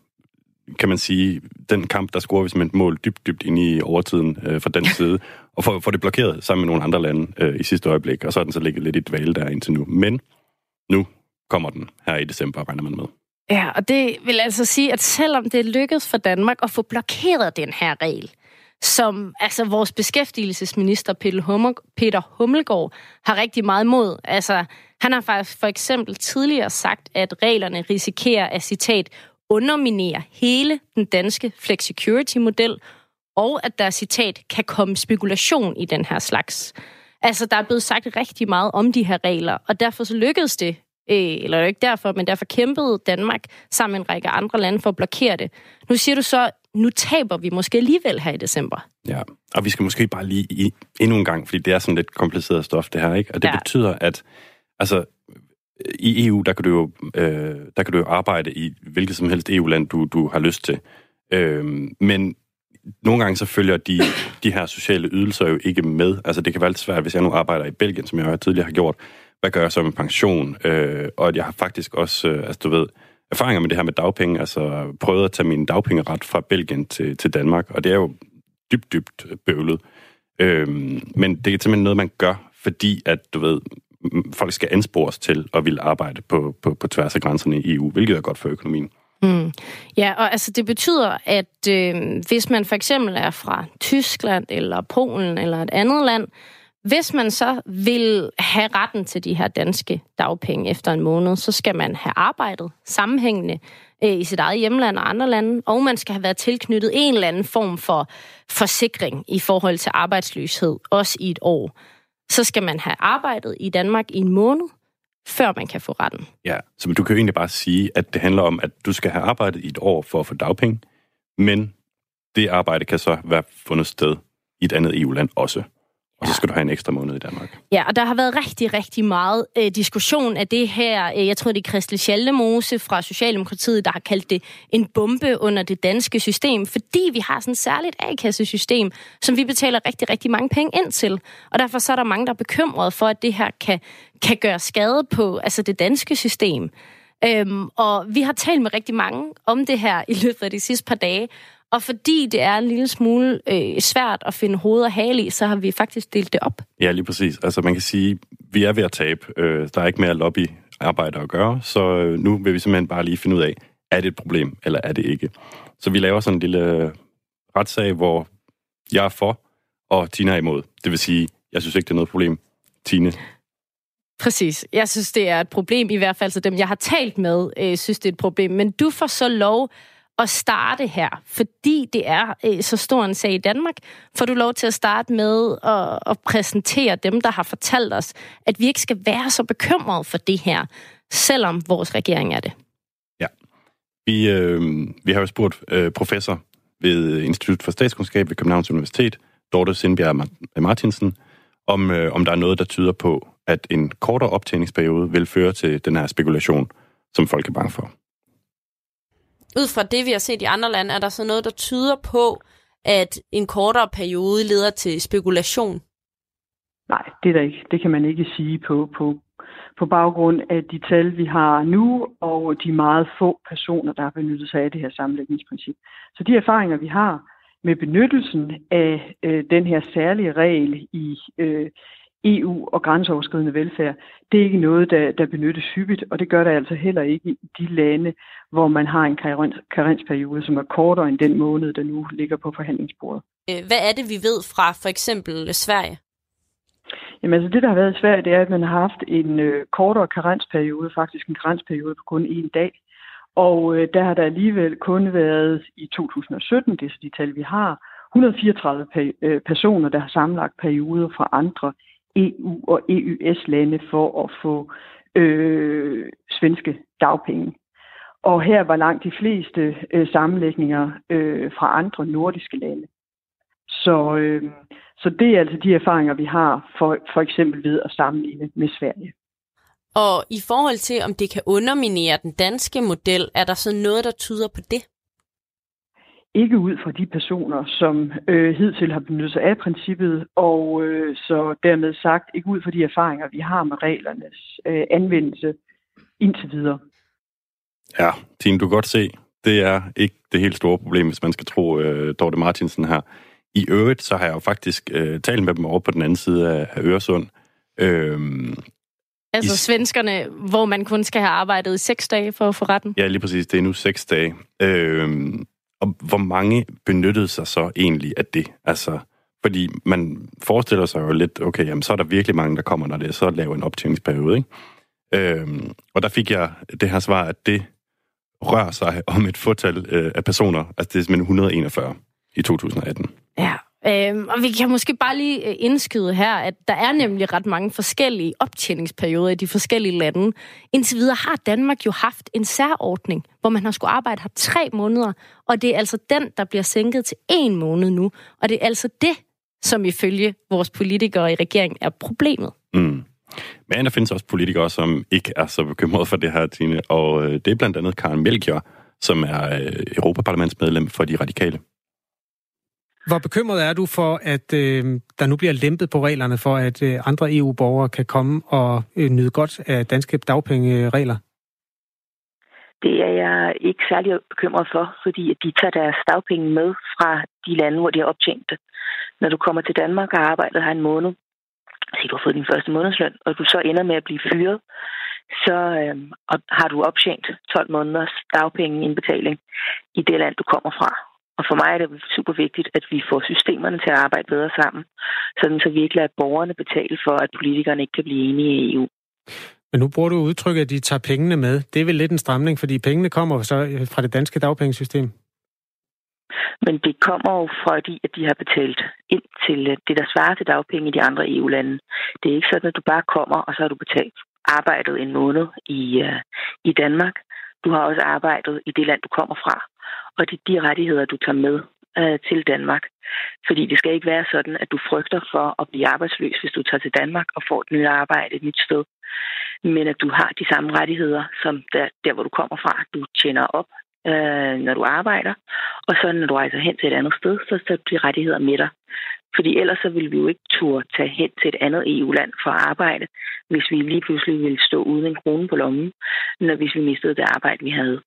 Speaker 7: kan man sige, den kamp, der scorer vi simpelthen et mål dybt, dybt ind i overtiden øh, fra den side, og får, får det blokeret sammen med nogle andre lande øh, i sidste øjeblik, og så er den så ligget lidt i dvale der indtil nu. Men nu kommer den her i december, regner man med.
Speaker 6: Ja, og det vil altså sige, at selvom det er lykkedes for Danmark at få blokeret den her regel, som altså vores beskæftigelsesminister Peter, Hummel, Peter Hummelgaard har rigtig meget mod. Altså, han har faktisk for eksempel tidligere sagt, at reglerne risikerer at, citat, underminere hele den danske flexicurity-model, og at der, citat, kan komme spekulation i den her slags. Altså, der er blevet sagt rigtig meget om de her regler, og derfor så lykkedes det, øh, eller jo ikke derfor, men derfor kæmpede Danmark sammen med en række andre lande for at blokere det. Nu siger du så, nu taber vi måske alligevel her i december.
Speaker 7: Ja, og vi skal måske bare lige i, endnu en gang, fordi det er sådan lidt kompliceret stof, det her, ikke? Og det
Speaker 6: ja.
Speaker 7: betyder, at altså, i EU, der kan, du jo, øh, der kan du jo arbejde i hvilket som helst EU-land, du, du har lyst til. Øh, men nogle gange så følger de, de her sociale ydelser jo ikke med. Altså det kan være lidt svært, hvis jeg nu arbejder i Belgien, som jeg jo tidligere har gjort. Hvad gør jeg så med pension? Øh, og at jeg har faktisk også, øh, altså du ved, erfaringer med det her med dagpenge, altså prøvet at tage min dagpengeret fra Belgien til, til Danmark, og det er jo dybt, dybt bøvlet. Øhm, men det er simpelthen noget, man gør, fordi at, du ved, folk skal anspores til at ville arbejde på, på, på tværs af grænserne i EU, hvilket er godt for økonomien.
Speaker 6: Mm. Ja, og altså det betyder, at øh, hvis man for eksempel er fra Tyskland eller Polen eller et andet land, hvis man så vil have retten til de her danske dagpenge efter en måned, så skal man have arbejdet sammenhængende øh, i sit eget hjemland og andre lande, og man skal have været tilknyttet en eller anden form for forsikring i forhold til arbejdsløshed, også i et år. Så skal man have arbejdet i Danmark i en måned, før man kan få retten.
Speaker 7: Ja, så du kan jo egentlig bare sige, at det handler om, at du skal have arbejdet i et år for at få dagpenge, men det arbejde kan så være fundet sted i et andet EU-land også. Og så skal du have en ekstra måned i Danmark.
Speaker 6: Ja, og der har været rigtig, rigtig meget øh, diskussion af det her. Øh, Jeg tror, det er Christel Schaldemose fra Socialdemokratiet, der har kaldt det en bombe under det danske system, fordi vi har sådan et særligt A-kassesystem, som vi betaler rigtig, rigtig mange penge ind til. Og derfor så er der mange, der er bekymrede for, at det her kan, kan gøre skade på altså det danske system. Øhm, og vi har talt med rigtig mange om det her i løbet af de sidste par dage, og fordi det er en lille smule øh, svært at finde hoved og hale i, så har vi faktisk delt det op.
Speaker 7: Ja, lige præcis. Altså man kan sige, vi er ved at tabe. Øh, der er ikke mere lobbyarbejde at gøre, så øh, nu vil vi simpelthen bare lige finde ud af, er det et problem, eller er det ikke? Så vi laver sådan en lille øh, retssag, hvor jeg er for, og Tina er imod. Det vil sige, jeg synes ikke, det er noget problem. Tine,
Speaker 6: Præcis. Jeg synes, det er et problem, i hvert fald så dem, jeg har talt med, øh, synes, det er et problem. Men du får så lov at starte her, fordi det er øh, så stor en sag i Danmark, får du lov til at starte med at, at præsentere dem, der har fortalt os, at vi ikke skal være så bekymrede for det her, selvom vores regering er det. Ja.
Speaker 7: vi, øh, vi har jo spurgt øh, professor ved Institut for Statskundskab ved Københavns Universitet, Dorte Sindbjerg Martinsen, om, øh, om der er noget, der tyder på, at en kortere optjeningsperiode vil føre til den her spekulation, som folk er bange for
Speaker 6: ud fra det, vi har set i andre lande, er der så noget, der tyder på, at en kortere periode leder til spekulation?
Speaker 16: Nej, det er der ikke. Det kan man ikke sige på, på, på baggrund af de tal, vi har nu, og de meget få personer, der har benyttet sig af det her sammenlægningsprincip. Så de erfaringer, vi har med benyttelsen af øh, den her særlige regel i øh, EU og grænseoverskridende velfærd, det er ikke noget, der, der benyttes hyppigt, og det gør der altså heller ikke i de lande, hvor man har en karens, karensperiode, som er kortere end den måned, der nu ligger på forhandlingsbordet.
Speaker 6: Øh, Hvad er det, vi ved fra for eksempel Sverige?
Speaker 16: Jamen altså det, der har været i Sverige, det er, at man har haft en øh, kortere karensperiode, faktisk en karensperiode på kun én dag. Og øh, der har der alligevel kun været i 2017, det er så de tal, vi har, 134 pe- øh, personer, der har sammenlagt perioder fra andre EU- og EØS-lande for at få øh, svenske dagpenge. Og her var langt de fleste øh, sammenlægninger øh, fra andre nordiske lande. Så, øh, så det er altså de erfaringer, vi har for, for eksempel ved at sammenligne med Sverige.
Speaker 6: Og i forhold til, om det kan underminere den danske model, er der så noget, der tyder på det?
Speaker 16: Ikke ud fra de personer, som øh, hidtil har benyttet sig af princippet, og øh, så dermed sagt ikke ud fra de erfaringer, vi har med reglernes øh, anvendelse indtil videre.
Speaker 7: Ja, Tine, du kan godt se, det er ikke det helt store problem, hvis man skal tro øh, Dorte Martinsen her. I øvrigt, så har jeg jo faktisk øh, talt med dem over på den anden side af, af Øresund. Øhm,
Speaker 6: Altså svenskerne, hvor man kun skal have arbejdet i seks dage for at få retten?
Speaker 7: Ja, lige præcis. Det er nu seks dage. Øhm, og hvor mange benyttede sig så egentlig af det? Altså, fordi man forestiller sig jo lidt, okay, jamen, så er der virkelig mange, der kommer, når det er så lav en optjeningsperiode, ikke? Øhm, og der fik jeg det her svar, at det rører sig om et fortal øh, af personer, altså det er simpelthen 141 i 2018.
Speaker 6: Ja, øhm, og vi kan måske bare lige øh, indskyde her, at der er nemlig ret mange forskellige optjeningsperioder i de forskellige lande. Indtil videre har Danmark jo haft en særordning, hvor man har skulle arbejde her tre måneder, og det er altså den, der bliver sænket til en måned nu. Og det er altså det, som ifølge vores politikere i regeringen er problemet.
Speaker 7: Mm. Men der findes også politikere, som ikke er så bekymrede for det her, Tine, og øh, det er blandt andet Karen Melchior, som er øh, Europaparlamentsmedlem for de radikale.
Speaker 17: Hvor bekymret er du for, at øh, der nu bliver lempet på reglerne for, at øh, andre EU-borgere kan komme og øh, nyde godt af danske dagpengeregler?
Speaker 18: Det er jeg ikke særlig bekymret for, fordi at de tager deres dagpenge med fra de lande, hvor de har optjent det. Når du kommer til Danmark og har arbejdet her en måned, så du har fået din første månedsløn, og du så ender med at blive fyret, så øh, og har du optjent 12 måneders dagpengeindbetaling i det land, du kommer fra. Og for mig er det super vigtigt, at vi får systemerne til at arbejde bedre sammen, sådan så vi ikke lader borgerne betale for, at politikerne ikke kan blive enige i EU.
Speaker 17: Men nu bruger du udtrykket, at de tager pengene med. Det er vel lidt en stramning, fordi pengene kommer så fra det danske dagpengesystem.
Speaker 18: Men det kommer jo fordi, at de har betalt ind til det, der svarer til dagpenge i de andre EU-lande. Det er ikke sådan, at du bare kommer, og så har du betalt arbejdet en måned i, uh, i Danmark. Du har også arbejdet i det land, du kommer fra. Og det er de rettigheder, du tager med øh, til Danmark. Fordi det skal ikke være sådan, at du frygter for at blive arbejdsløs, hvis du tager til Danmark og får et nyt arbejde et nyt sted. Men at du har de samme rettigheder, som der, der hvor du kommer fra. Du tjener op, øh, når du arbejder. Og så når du rejser hen til et andet sted, så tager du de rettigheder med dig. Fordi ellers så ville vi jo ikke turde tage hen til et andet EU-land for at arbejde, hvis vi lige pludselig ville stå uden en krone på lommen, når hvis vi mistede det arbejde, vi havde.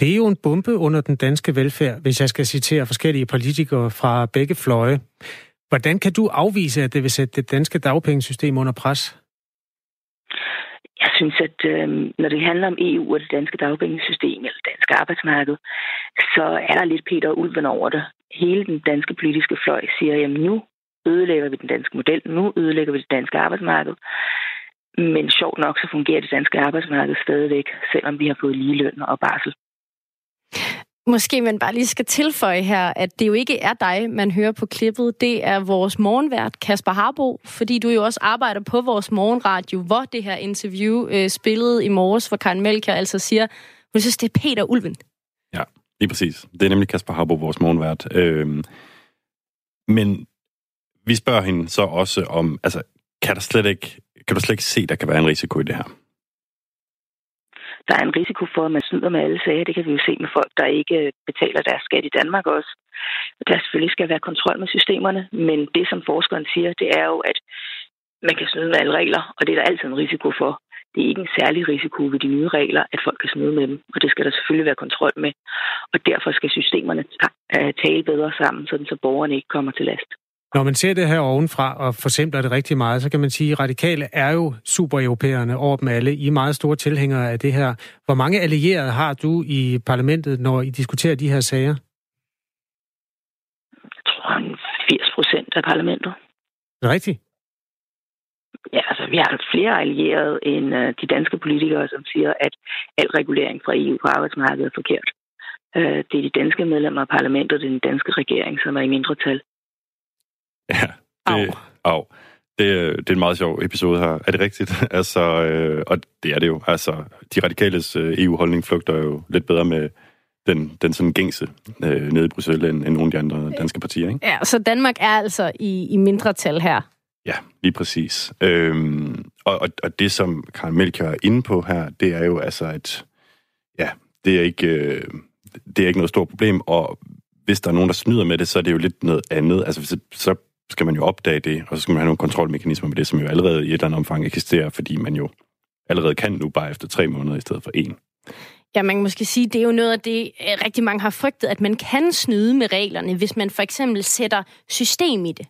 Speaker 17: Det er jo en bombe under den danske velfærd, hvis jeg skal citere forskellige politikere fra begge fløje. Hvordan kan du afvise, at det vil sætte det danske dagpengesystem under pres?
Speaker 18: Jeg synes, at øh, når det handler om EU og det danske dagpengesystem eller det danske arbejdsmarked, så er der lidt Peter Ulven over det. Hele den danske politiske fløj siger, at nu ødelægger vi den danske model, nu ødelægger vi det danske arbejdsmarked. Men sjovt nok, så fungerer det danske arbejdsmarked stadigvæk, selvom vi har fået lige løn og barsel.
Speaker 6: Måske man bare lige skal tilføje her, at det jo ikke er dig, man hører på klippet. Det er vores morgenvært, Kasper Harbo, fordi du jo også arbejder på vores morgenradio, hvor det her interview øh, spillede i morges, hvor Karen Melker altså siger, hun synes, det er Peter Ulven.
Speaker 7: Ja, lige præcis. Det er nemlig Kasper Harbo, vores morgenvært. Øh, men vi spørger hende så også om, altså, kan der slet ikke, kan du slet ikke se, der kan være en risiko i det her?
Speaker 18: Der er en risiko for, at man snyder med alle sager. Det kan vi jo se med folk, der ikke øh, betaler deres skat i Danmark også. Der selvfølgelig skal være kontrol med systemerne, men det, som forskeren siger, det er jo, at man kan snyde med alle regler, og det er der altid en risiko for. Det er ikke en særlig risiko ved de nye regler, at folk kan snyde med dem, og det skal der selvfølgelig være kontrol med. Og derfor skal systemerne øh, tale bedre sammen, sådan så borgerne ikke kommer til last.
Speaker 17: Når man ser det her ovenfra og forsimpler det rigtig meget, så kan man sige, at radikale er jo supereuropæerne over dem alle. I er meget store tilhængere af det her. Hvor mange allierede har du i parlamentet, når I diskuterer de her sager?
Speaker 18: Jeg tror, 80 procent af parlamentet.
Speaker 17: Rigtigt?
Speaker 18: Ja, altså vi har flere allierede end uh, de danske politikere, som siger, at al regulering fra EU på arbejdsmarkedet er forkert. Uh, det er de danske medlemmer af parlamentet, det er den danske regering, som er i mindretal.
Speaker 7: Ja, det, au. Det, er- det er en meget sjov episode her. Er det rigtigt? altså, øh, og det er det jo. Altså, de radikales øh, EU-holdning flugter jo lidt bedre med den, den sådan gængse øh, nede i Bruxelles, end, end nogle af de andre danske partier, ikke?
Speaker 6: Ja, så Danmark er altså i, i mindretal her.
Speaker 7: Ja, lige præcis. Øhm, og, og, og det, som Karen Melchior er inde på her, det er jo altså, at ja, det er ikke, øh, det er ikke noget stort problem, og hvis der er nogen, der snyder med det, så er det jo lidt noget andet. Altså, det, så skal man jo opdage det, og så skal man have nogle kontrolmekanismer med det, som jo allerede i et eller andet omfang eksisterer, fordi man jo allerede kan nu bare efter tre måneder i stedet for en.
Speaker 6: Ja, man kan måske sige, det er jo noget af det, øh, rigtig mange har frygtet, at man kan snyde med reglerne, hvis man for eksempel sætter system i det.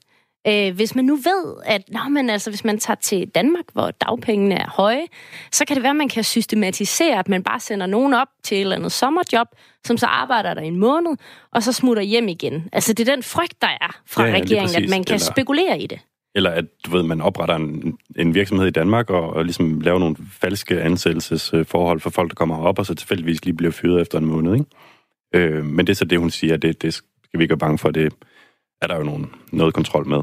Speaker 6: Øh, hvis man nu ved, at nå, men altså, hvis man tager til Danmark, hvor dagpengene er høje, så kan det være, at man kan systematisere, at man bare sender nogen op til et eller andet sommerjob, som så arbejder der en måned, og så smutter hjem igen. Altså, det er den frygt, der er fra
Speaker 7: Ja,
Speaker 6: regeringen, at man kan
Speaker 7: Eller-
Speaker 6: spekulere i det.
Speaker 7: Eller at, du ved, man opretter en, en virksomhed i Danmark og, og ligesom laver nogle falske ansættelsesforhold for folk, der kommer herop, og så tilfældigvis lige bliver fyret efter en måned, ikke? Øh, men det er så det, hun siger, det, det skal vi ikke være bange for, det er der jo nogen, noget kontrol med.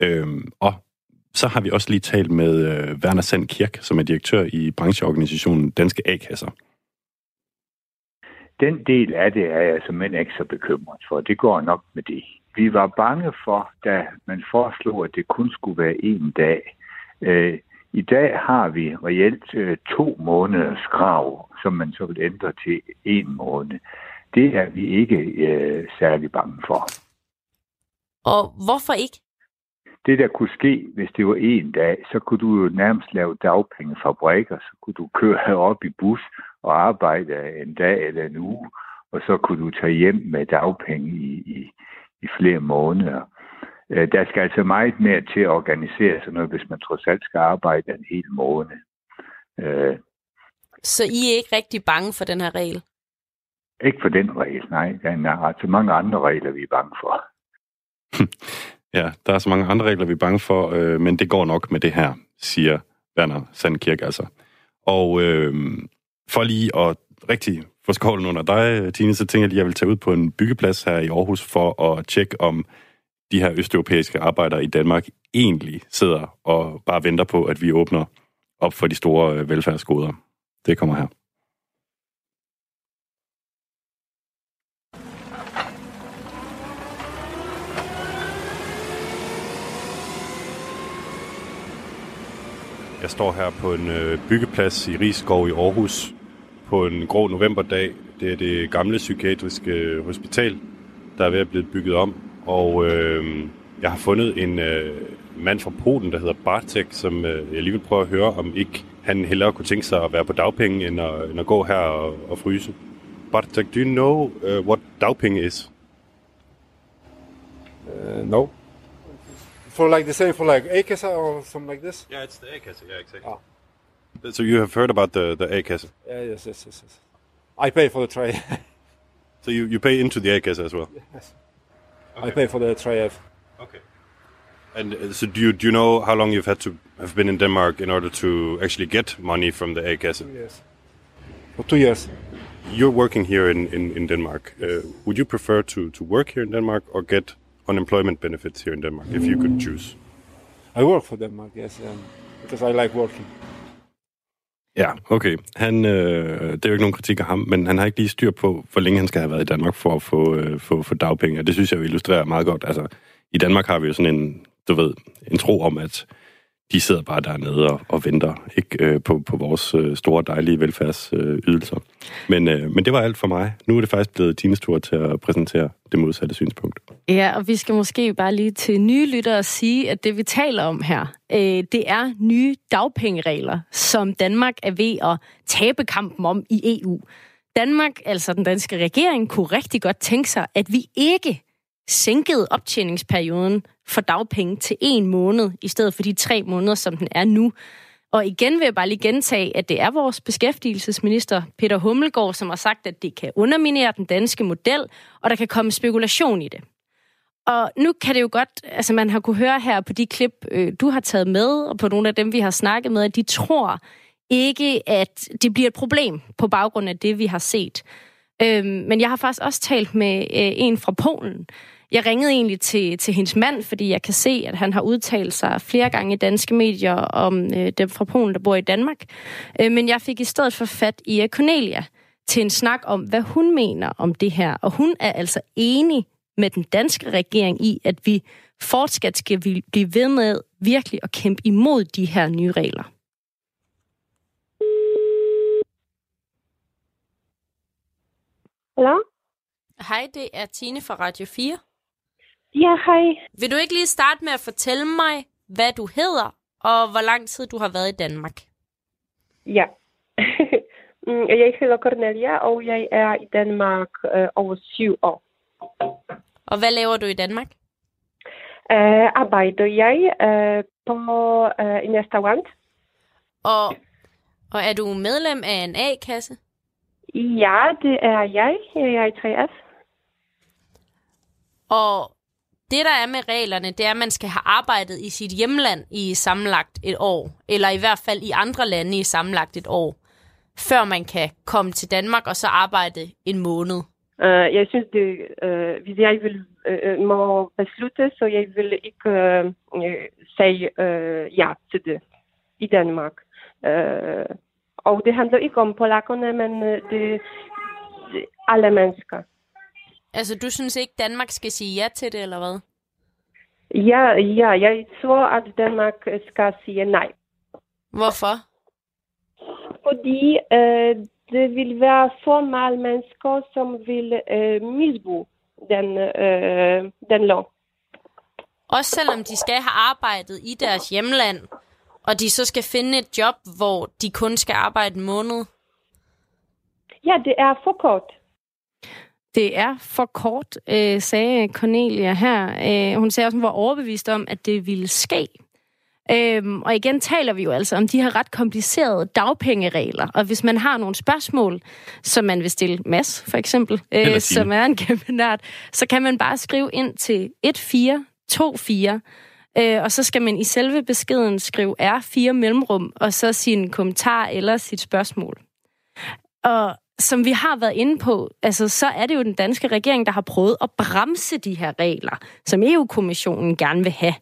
Speaker 7: Øh, og så har vi også lige talt med øh, Werner Sand Kirk, som er direktør i brancheorganisationen Danske A-kasser.
Speaker 19: Den del af det er jeg simpelthen ikke så bekymret for. Det går nok med det. Vi var bange for, da man foreslog, at det kun skulle være en dag. Øh, I dag har vi reelt øh, to måneders krav, som man så vil ændre til en måned. Det er vi ikke øh, særlig bange for.
Speaker 6: Og hvorfor ikke?
Speaker 19: Det, der kunne ske, hvis det var en dag, så kunne du jo nærmest lave dagpengefabrikker, så kunne du køre op i bus og arbejde en dag eller en uge, og så kunne du tage hjem med dagpenge i, i, i flere måneder. Øh, Der skal altså meget mere til at organisere sådan noget, hvis man trods alt skal arbejde en hel måned. Øh,
Speaker 20: Så I er ikke rigtig bange for den her regel?
Speaker 19: Ikke for den regel, nej. Der er altså mange andre regler, vi er bange for.
Speaker 7: Ja, der er så mange andre regler, vi er bange for, øh, men det går nok med det her, siger Werner Sandkirk altså. Og øh, for lige at rigtig få skålen under dig, Tine, så tænker jeg lige, at jeg vil tage ud på en byggeplads her i Aarhus for at tjekke, om de her østeuropæiske arbejdere i Danmark egentlig sidder og bare venter på, at vi åbner op for de store øh, velfærdsgoder. Det kommer her. Jeg står her på en øh, byggeplads i Rigskov i Aarhus på en grå novemberdag. Det er det gamle psykiatriske øh, hospital, der er ved at blive bygget om. Og øh, jeg har fundet en øh, mand fra Polen, der hedder Bartek, som øh, jeg lige vil prøve at høre, om ikke han hellere kunne tænke sig at være på dagpenge, end at, end at gå her og, og fryse. Bartek, do you know uh, what dagpenge is?
Speaker 21: Uh, no. For like the same for like A-Kassa or something like this?
Speaker 7: Yeah, it's the A-Kasse, yeah, exactly. Ah. So you have heard about the, the A-Kasse?
Speaker 21: Yeah, yes, yes, yes, yes. I pay for the tray.
Speaker 7: So you, you pay into the A-Kasse as well?
Speaker 21: yes. I pay for the tray. I've-
Speaker 7: Okay. And uh, so do you, do you know how long you've had to have been in Denmark in order to actually get money from the A-Kasse?
Speaker 21: Two years. For two years.
Speaker 7: You're working here in, in, in Denmark. Uh, would you prefer to, to work here in Denmark or get unemployment benefits here in Denmark, if you could choose?
Speaker 21: I work for Denmark, yes, um, because I like working.
Speaker 7: Ja, okay. Han, øh, det er jo ikke nogen kritik af ham, men han har ikke lige styr på, hvor længe han skal have været i Danmark for at få, øh, få, få dagpenge. Og det synes jeg jo illustrerer meget godt. Altså, i Danmark har vi jo sådan en, du ved, en tro om, at de sidder bare dernede og, og venter ikke øh, på, på vores øh, store, dejlige velfærdsydelser. Øh, men, øh, men det var alt for mig. Nu er det faktisk blevet Tines tur til at præsentere det modsatte synspunkt.
Speaker 6: Ja, og vi skal måske bare lige til nye lyttere sige, at det vi taler om her, øh, det er nye dagpengeregler, som Danmark er ved at tabe kampen om i EU. Danmark, altså den danske regering, kunne rigtig godt tænke sig, at vi ikke sænkede optjeningsperioden for dagpenge til en måned, i stedet for de tre måneder, som den er nu. Og igen vil jeg bare lige gentage, at det er vores beskæftigelsesminister, Peter Hummelgaard, som har sagt, at det kan underminere den danske model, og der kan komme spekulation i det. Og nu kan det jo godt, altså man har kunne høre her på de klip, øh, du har taget med, og på nogle af dem, vi har snakket med, at de tror ikke, at det bliver et problem på baggrund af det, vi har set. Øhm, men jeg har faktisk også talt med øh, en fra Polen, jeg ringede egentlig til, til hendes mand, fordi jeg kan se, at han har udtalt sig flere gange i danske medier om øh, dem fra Polen, der bor i Danmark. Øh, men jeg fik i stedet for fat i Cornelia til en snak om, hvad hun mener om det her. Og hun er altså enig med den danske regering i, at vi fortsat skal blive ved med virkelig at kæmpe imod de her nye regler.
Speaker 22: Hallo?
Speaker 20: Hej, det er Tine fra Radio 4.
Speaker 22: Ja, hej.
Speaker 20: Vil du ikke lige starte med at fortælle mig, hvad du hedder, og hvor lang tid du har været i Danmark?
Speaker 22: Ja. Mm, jeg hedder Cornelia, og jeg er i Danmark øh, over syv år.
Speaker 20: Og hvad laver du i Danmark?
Speaker 22: Øh, arbejder jeg øh, på øh, en restaurant.
Speaker 20: Og, og er du medlem af en A-kasse?
Speaker 22: Ja, det er jeg. Jeg er i 3F.
Speaker 20: Og det, der er med reglerne, det er, at man skal have arbejdet i sit hjemland i sammenlagt et år, eller i hvert fald i andre lande i sammenlagt et år, før man kan komme til Danmark og så arbejde en måned.
Speaker 22: Uh, jeg synes, det, uh, hvis jeg vil uh, må beslutte, så jeg vil ikke uh, sige uh, ja til det i Danmark. Uh, og det handler ikke om polakkerne, men det, det alle mennesker.
Speaker 20: Altså, du synes ikke, Danmark skal sige ja til det, eller hvad?
Speaker 22: Ja, ja, jeg tror, at Danmark skal sige nej.
Speaker 20: Hvorfor?
Speaker 22: Fordi øh, det vil være for mange mennesker, som vil øh, misbruge den, øh, den lov.
Speaker 20: Også selvom de skal have arbejdet i deres hjemland, og de så skal finde et job, hvor de kun skal arbejde en måned?
Speaker 22: Ja, det er for kort.
Speaker 6: Det er for kort, øh, sagde Cornelia her. Øh, hun sagde også, at hun var overbevist om, at det ville ske. Øhm, og igen taler vi jo altså om de her ret komplicerede dagpengeregler. Og hvis man har nogle spørgsmål, som man vil stille Mads, for eksempel, øh, som er en kæmpe nørd, så kan man bare skrive ind til 1424, øh, og så skal man i selve beskeden skrive R4 mellemrum, og så sin kommentar eller sit spørgsmål. Og som vi har været inde på, altså, så er det jo den danske regering, der har prøvet at bremse de her regler, som EU-kommissionen gerne vil have.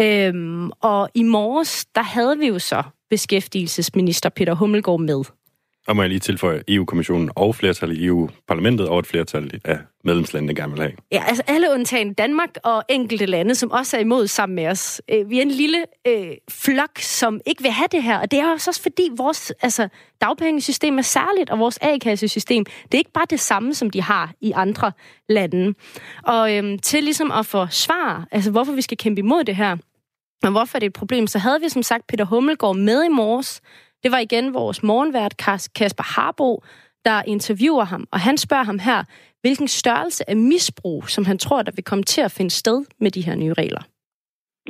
Speaker 6: Øhm, og i morges, der havde vi jo så beskæftigelsesminister Peter Hummelgaard med.
Speaker 7: Og må jeg lige tilføje EU-kommissionen og flertal i EU-parlamentet og et flertal af medlemslandene gerne vil have.
Speaker 6: Ja, altså alle undtagen Danmark og enkelte lande, som også er imod sammen med os. Øh, vi er en lille øh, flok, som ikke vil have det her, og det er også fordi vores altså, dagpengesystem er særligt, og vores A-kassesystem, det er ikke bare det samme, som de har i andre lande. Og øhm, til ligesom at få svar, altså hvorfor vi skal kæmpe imod det her, og hvorfor det er et problem, så havde vi som sagt Peter Hummelgaard med i morges, det var igen vores morgenvært Kasper Harbo, der interviewer ham, og han spørger ham her, hvilken størrelse af misbrug, som han tror, der vil komme til at finde sted med de her nye regler.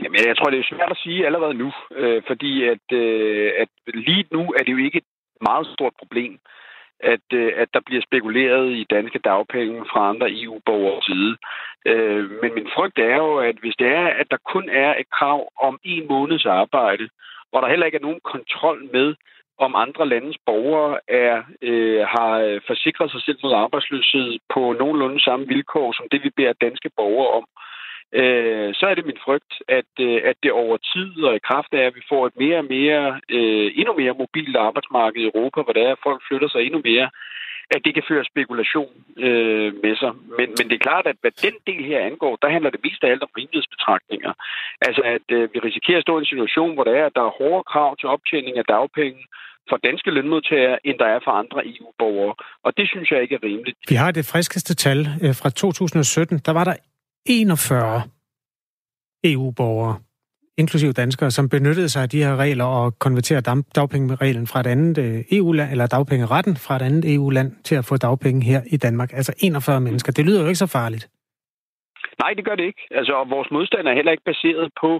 Speaker 8: Jamen, jeg tror, det er svært at sige allerede nu, øh, fordi at, øh, at lige nu er det jo ikke et meget stort problem, at, øh, at der bliver spekuleret i danske dagpenge fra andre EU-borgers side. Øh, men min frygt er jo, at hvis det er, at der kun er et krav om en måneds arbejde, hvor der heller ikke er nogen kontrol med, om andre landes borgere er, øh, har øh, forsikret sig selv mod arbejdsløshed på nogenlunde samme vilkår som det, vi beder danske borgere om, øh, så er det min frygt, at, øh, at det over tid og i kraft af, at vi får et mere og mere, øh, endnu mere mobilt arbejdsmarked i Europa, hvor der er, at folk flytter sig endnu mere, at det kan føre spekulation øh, med sig. Men, men det er klart, at hvad den del her angår, der handler det mest af alt om rimelighedsbetragtninger. Altså, at øh, vi risikerer at stå i en situation, hvor der er, at der er hårdere krav til optjening af dagpenge for danske lønmodtagere, end der er for andre EU-borgere. Og det synes jeg ikke er rimeligt.
Speaker 17: Vi har det friskeste tal øh, fra 2017. Der var der 41 EU-borgere, inklusive danskere, som benyttede sig af de her regler og konverterede dagpengereglen fra et andet øh, EU-land, eller dagpengeretten fra et andet EU-land til at få dagpenge her i Danmark. Altså 41 mennesker. Det lyder jo ikke så farligt.
Speaker 8: Nej, det gør det ikke. Altså, og vores modstand er heller ikke baseret på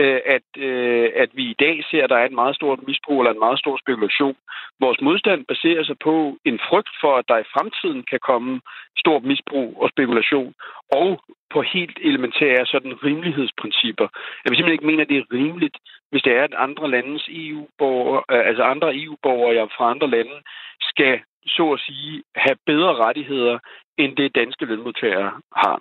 Speaker 8: øh, at, øh, at vi i dag ser, at der er et meget stort misbrug eller en meget stor spekulation. Vores modstand baserer sig på en frygt for, at der i fremtiden kan komme stort misbrug og spekulation, og på helt elementære sådan rimelighedsprincipper. Jeg vil simpelthen ikke mene, at det er rimeligt, hvis det er, at andre landes EU-borgere, øh, altså andre EU-borgere fra andre lande, skal så at sige have bedre rettigheder, end det danske lønmodtagere har.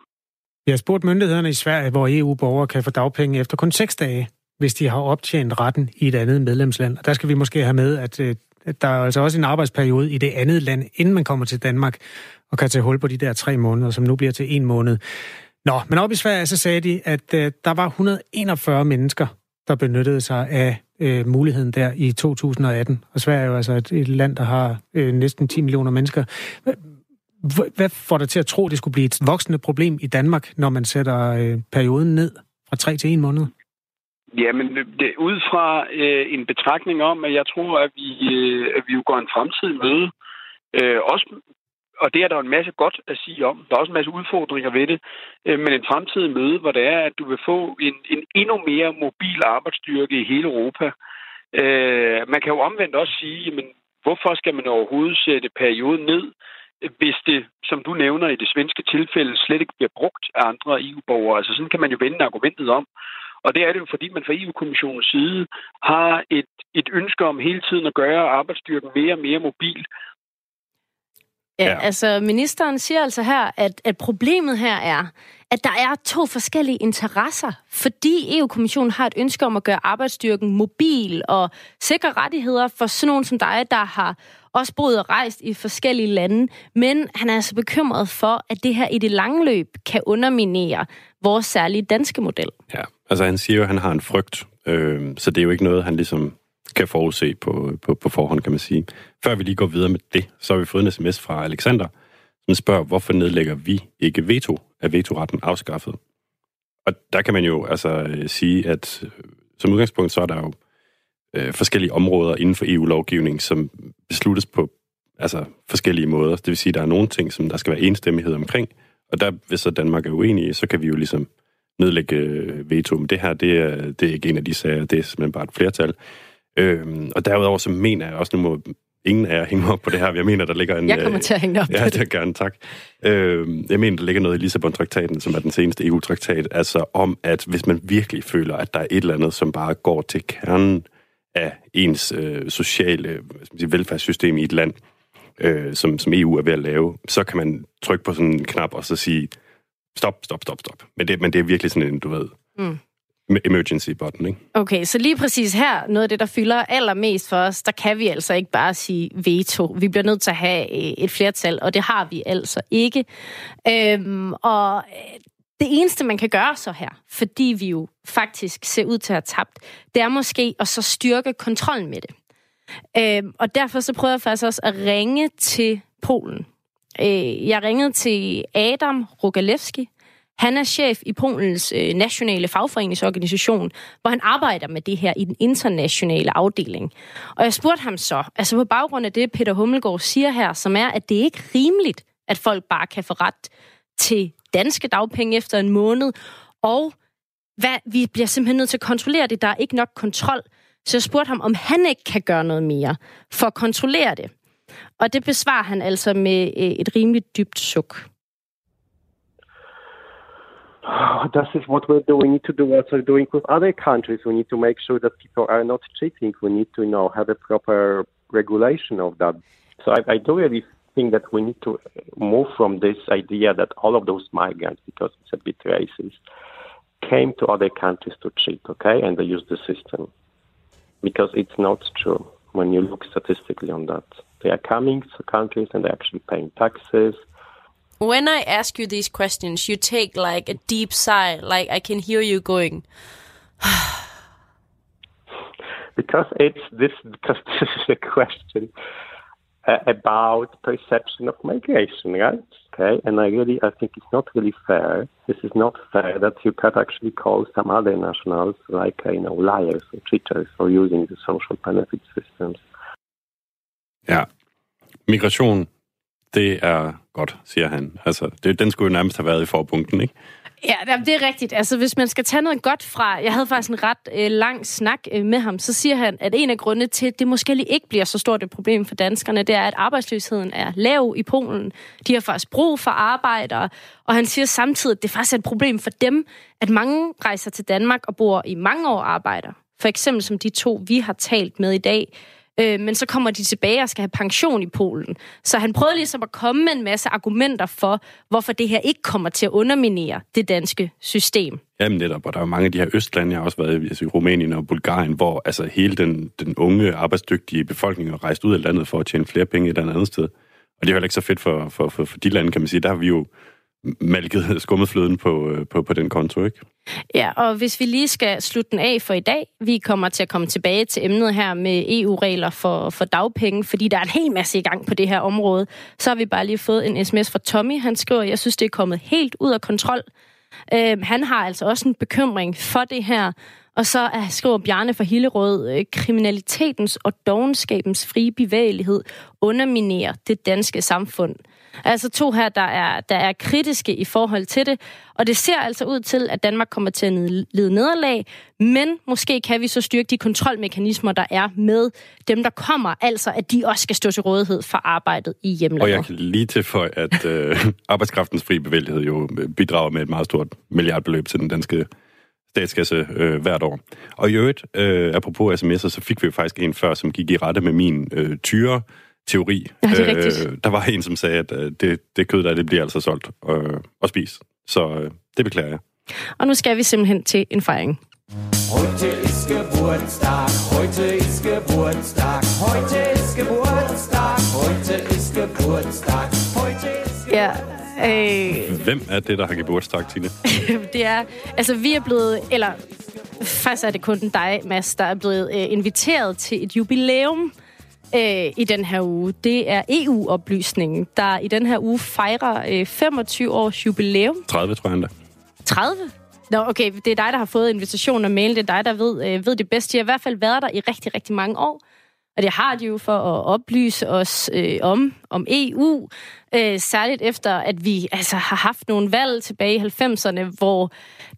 Speaker 17: Jeg har spurgt myndighederne i Sverige, hvor EU-borgere kan få dagpenge efter kun 6 dage, hvis de har optjent retten i et andet medlemsland. Og der skal vi måske have med, at, øh, at der er altså også en arbejdsperiode i det andet land, inden man kommer til Danmark og kan tage hul på de der tre måneder, som nu bliver til en måned. Nå, men op i Sverige så sagde de, at øh, der var 141 mennesker, der benyttede sig af øh, muligheden der i 2018. Og Sverige er jo altså et, et land, der har øh, næsten 10 millioner mennesker. Hvad får dig til at tro, at det skulle blive et voksende problem i Danmark, når man sætter øh, perioden ned fra tre til en måned?
Speaker 8: Jamen, det, ud fra øh, en betragtning om, at jeg tror, at vi, øh, at vi jo går en fremtid møde. Øh, også, og det er der en masse godt at sige om. Der er også en masse udfordringer ved det. Øh, men en fremtidig møde, hvor det er, at du vil få en, en endnu mere mobil arbejdsstyrke i hele Europa. Øh, man kan jo omvendt også sige, jamen, hvorfor skal man overhovedet sætte perioden ned? hvis det, som du nævner i det svenske tilfælde, slet ikke bliver brugt af andre EU-borgere. Altså sådan kan man jo vende argumentet om. Og det er det jo, fordi man fra EU-kommissionens side har et, et ønske om hele tiden at gøre arbejdsstyrken mere og mere mobil.
Speaker 6: Ja, ja, altså ministeren siger altså her, at, at problemet her er, at der er to forskellige interesser, fordi EU-kommissionen har et ønske om at gøre arbejdsstyrken mobil og sikre rettigheder for sådan nogen som dig, der har også boet og rejst i forskellige lande, men han er altså bekymret for, at det her i det lange løb kan underminere vores særlige danske model.
Speaker 7: Ja, altså han siger jo, at han har en frygt, øh, så det er jo ikke noget, han ligesom kan forudse på, på, på forhånd, kan man sige. Før vi lige går videre med det, så har vi fået en sms fra Alexander, som spørger, hvorfor nedlægger vi ikke veto? Er vetoretten afskaffet? Og der kan man jo altså øh, sige, at øh, som udgangspunkt, så er der jo øh, forskellige områder inden for EU-lovgivning, som besluttes på altså, forskellige måder. Det vil sige, at der er nogle ting, som der skal være enstemmighed omkring, og der, hvis så Danmark er uenige, så kan vi jo ligesom nedlægge øh, veto. Men det her, det er, det er ikke en af de sager, det er simpelthen bare et flertal. Øhm, og derudover så mener jeg også, nu må ingen af jer hænge op på det her. Jeg mener, der ligger en...
Speaker 6: Jeg kommer til at hænge op
Speaker 7: ja,
Speaker 6: på det.
Speaker 7: Ja, gerne, tak. Øhm, jeg mener, der ligger noget i Lissabon-traktaten, som er den seneste EU-traktat, altså om, at hvis man virkelig føler, at der er et eller andet, som bare går til kernen af ens øh, sociale sige, velfærdssystem i et land, øh, som, som EU er ved at lave, så kan man trykke på sådan en knap og så sige, stop, stop, stop, stop. Men det, men det er virkelig sådan en, du ved, mm emergency button, ikke?
Speaker 6: Okay, så lige præcis her, noget af det, der fylder allermest for os, der kan vi altså ikke bare sige veto. Vi bliver nødt til at have øh, et flertal, og det har vi altså ikke. Øhm, og øh, det eneste, man kan gøre så her, fordi vi jo faktisk ser ud til at have tabt, det er måske at så styrke kontrollen med det. Øhm, og derfor så prøver jeg faktisk også at ringe til Polen. Øh, jeg ringede til Adam Rogalewski. Han er chef i Polens øh, nationale fagforeningsorganisation, hvor han arbejder med det her i den internationale afdeling. Og jeg spurgte ham så, altså på baggrund af det, Peter Hummelgaard siger her, som er, at det ikke er rimeligt, at folk bare kan få ret til danske dagpenge efter en måned, og hvad, vi bliver simpelthen nødt til at kontrollere det. Der er ikke nok kontrol. Så jeg spurgte ham, om han ikke kan gøre noget mere for at kontrollere det. Og det besvarer han altså med øh, et rimeligt dybt suk.
Speaker 23: This is what we do. We need to do what we're doing with other countries. We need to make sure that people are not cheating. We need to, you know, have a proper regulation of that. So I, I do really think that we need to move from this idea that all of those migrants, because it's a bit racist, came to other countries to cheat, okay, and they use the system. Because it's not true. when you look statistically on that. They are coming to countries and they're actually paying taxes.
Speaker 20: When I ask you these questions, you take like a deep sigh, like I can hear you going.
Speaker 23: because it's this because this is a question uh, about perception of migration, right? Okay, and I really I think it's not really fair. This is not fair that you can actually call some other nationals like uh, you know liars or cheaters for using the social benefit systems.
Speaker 7: Yeah, migration, det er godt, siger han. Altså, det, den skulle jo nærmest have været i forpunkten, ikke?
Speaker 6: Ja, det er rigtigt. Altså, hvis man skal tage noget godt fra... Jeg havde faktisk en ret øh, lang snak øh, med ham. Så siger han, at en af grundene til, at det måske ikke bliver så stort et problem for danskerne, det er, at arbejdsløsheden er lav i Polen. De har faktisk brug for arbejdere. Og han siger samtidig, at det faktisk er et problem for dem, at mange rejser til Danmark og bor i mange år arbejder. For eksempel som de to, vi har talt med i dag. Øh, men så kommer de tilbage og skal have pension i Polen. Så han prøvede ligesom at komme med en masse argumenter for, hvorfor det her ikke kommer til at underminere det danske system.
Speaker 7: Jamen netop, og der er mange af de her østlande, jeg har også været i, altså i Rumænien og Bulgarien, hvor altså hele den, den unge, arbejdsdygtige befolkning er rejst ud af landet for at tjene flere penge et andet sted. Og det er heller ikke så fedt for, for, for, for de lande, kan man sige. Der har vi jo malket skummet fløden på, øh, på, på den konto, ikke?
Speaker 6: Ja, og hvis vi lige skal slutte den af for i dag, vi kommer til at komme tilbage til emnet her med EU-regler for, for dagpenge, fordi der er en hel masse i gang på det her område. Så har vi bare lige fået en sms fra Tommy. Han skriver, jeg synes, det er kommet helt ud af kontrol. Øh, han har altså også en bekymring for det her. Og så skriver Bjarne fra Hillerød, øh, kriminalitetens og dogenskabens frie bevægelighed underminerer det danske samfund. Altså to her, der er, der er kritiske i forhold til det. Og det ser altså ud til, at Danmark kommer til at lide nederlag, men måske kan vi så styrke de kontrolmekanismer, der er med dem, der kommer, altså at de også skal stå til rådighed for arbejdet i hjemlandet.
Speaker 7: Og jeg kan lige tilføje, at øh, arbejdskraftens fri bevægelighed jo øh, bidrager med et meget stort milliardbeløb til den danske statskasse øh, hvert år. Og i øvrigt, øh, apropos sms'er, så fik vi jo faktisk en før, som gik i rette med min øh, tyre teori.
Speaker 6: Ja, det er øh,
Speaker 7: der var en, som sagde, at øh, det, det kød der, det bliver altså solgt øh, og spist. Så øh, det beklager jeg.
Speaker 6: Og nu skal vi simpelthen til en fejring.
Speaker 15: Heute ist Geburtstag, heute ist Geburtstag, heute ist Geburtstag, heute ist Geburtstag, heute ist
Speaker 6: Ja, øh,
Speaker 7: Hvem er det, der har geburtstag, Tine?
Speaker 6: det er, altså vi er blevet, eller faktisk er det kun dig, Mads, der er blevet øh, inviteret til et jubilæum øh, i den her uge. Det er EU-oplysningen, der i den her uge fejrer øh, 25 års jubilæum.
Speaker 7: 30, tror jeg endda.
Speaker 6: 30? Nå, okay, det er dig, der har fået invitationen og mail. Det er dig, der ved, øh, ved det bedste. De har i hvert fald været der i rigtig, rigtig mange år. Og det har de jo for at oplyse os øh, om, om EU. Øh, særligt efter, at vi altså, har haft nogle valg tilbage i 90'erne, hvor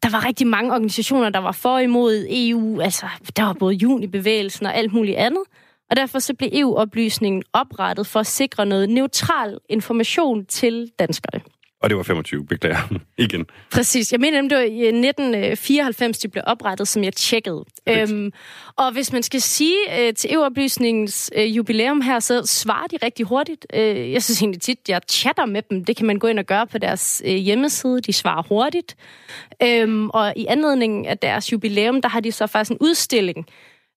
Speaker 6: der var rigtig mange organisationer, der var for imod EU. Altså, der var både junibevægelsen og alt muligt andet. Og derfor så blev EU-oplysningen oprettet for at sikre noget neutral information til danskerne.
Speaker 7: Og det var 25, beklager igen.
Speaker 6: Præcis. Jeg mener, det var i 1994, de blev oprettet, som jeg tjekkede. Øhm, og hvis man skal sige øh, til EU-oplysningens øh, jubilæum her, så svarer de rigtig hurtigt. Øh, jeg synes egentlig tit, jeg chatter med dem. Det kan man gå ind og gøre på deres øh, hjemmeside. De svarer hurtigt. Øhm, og i anledning af deres jubilæum, der har de så faktisk en udstilling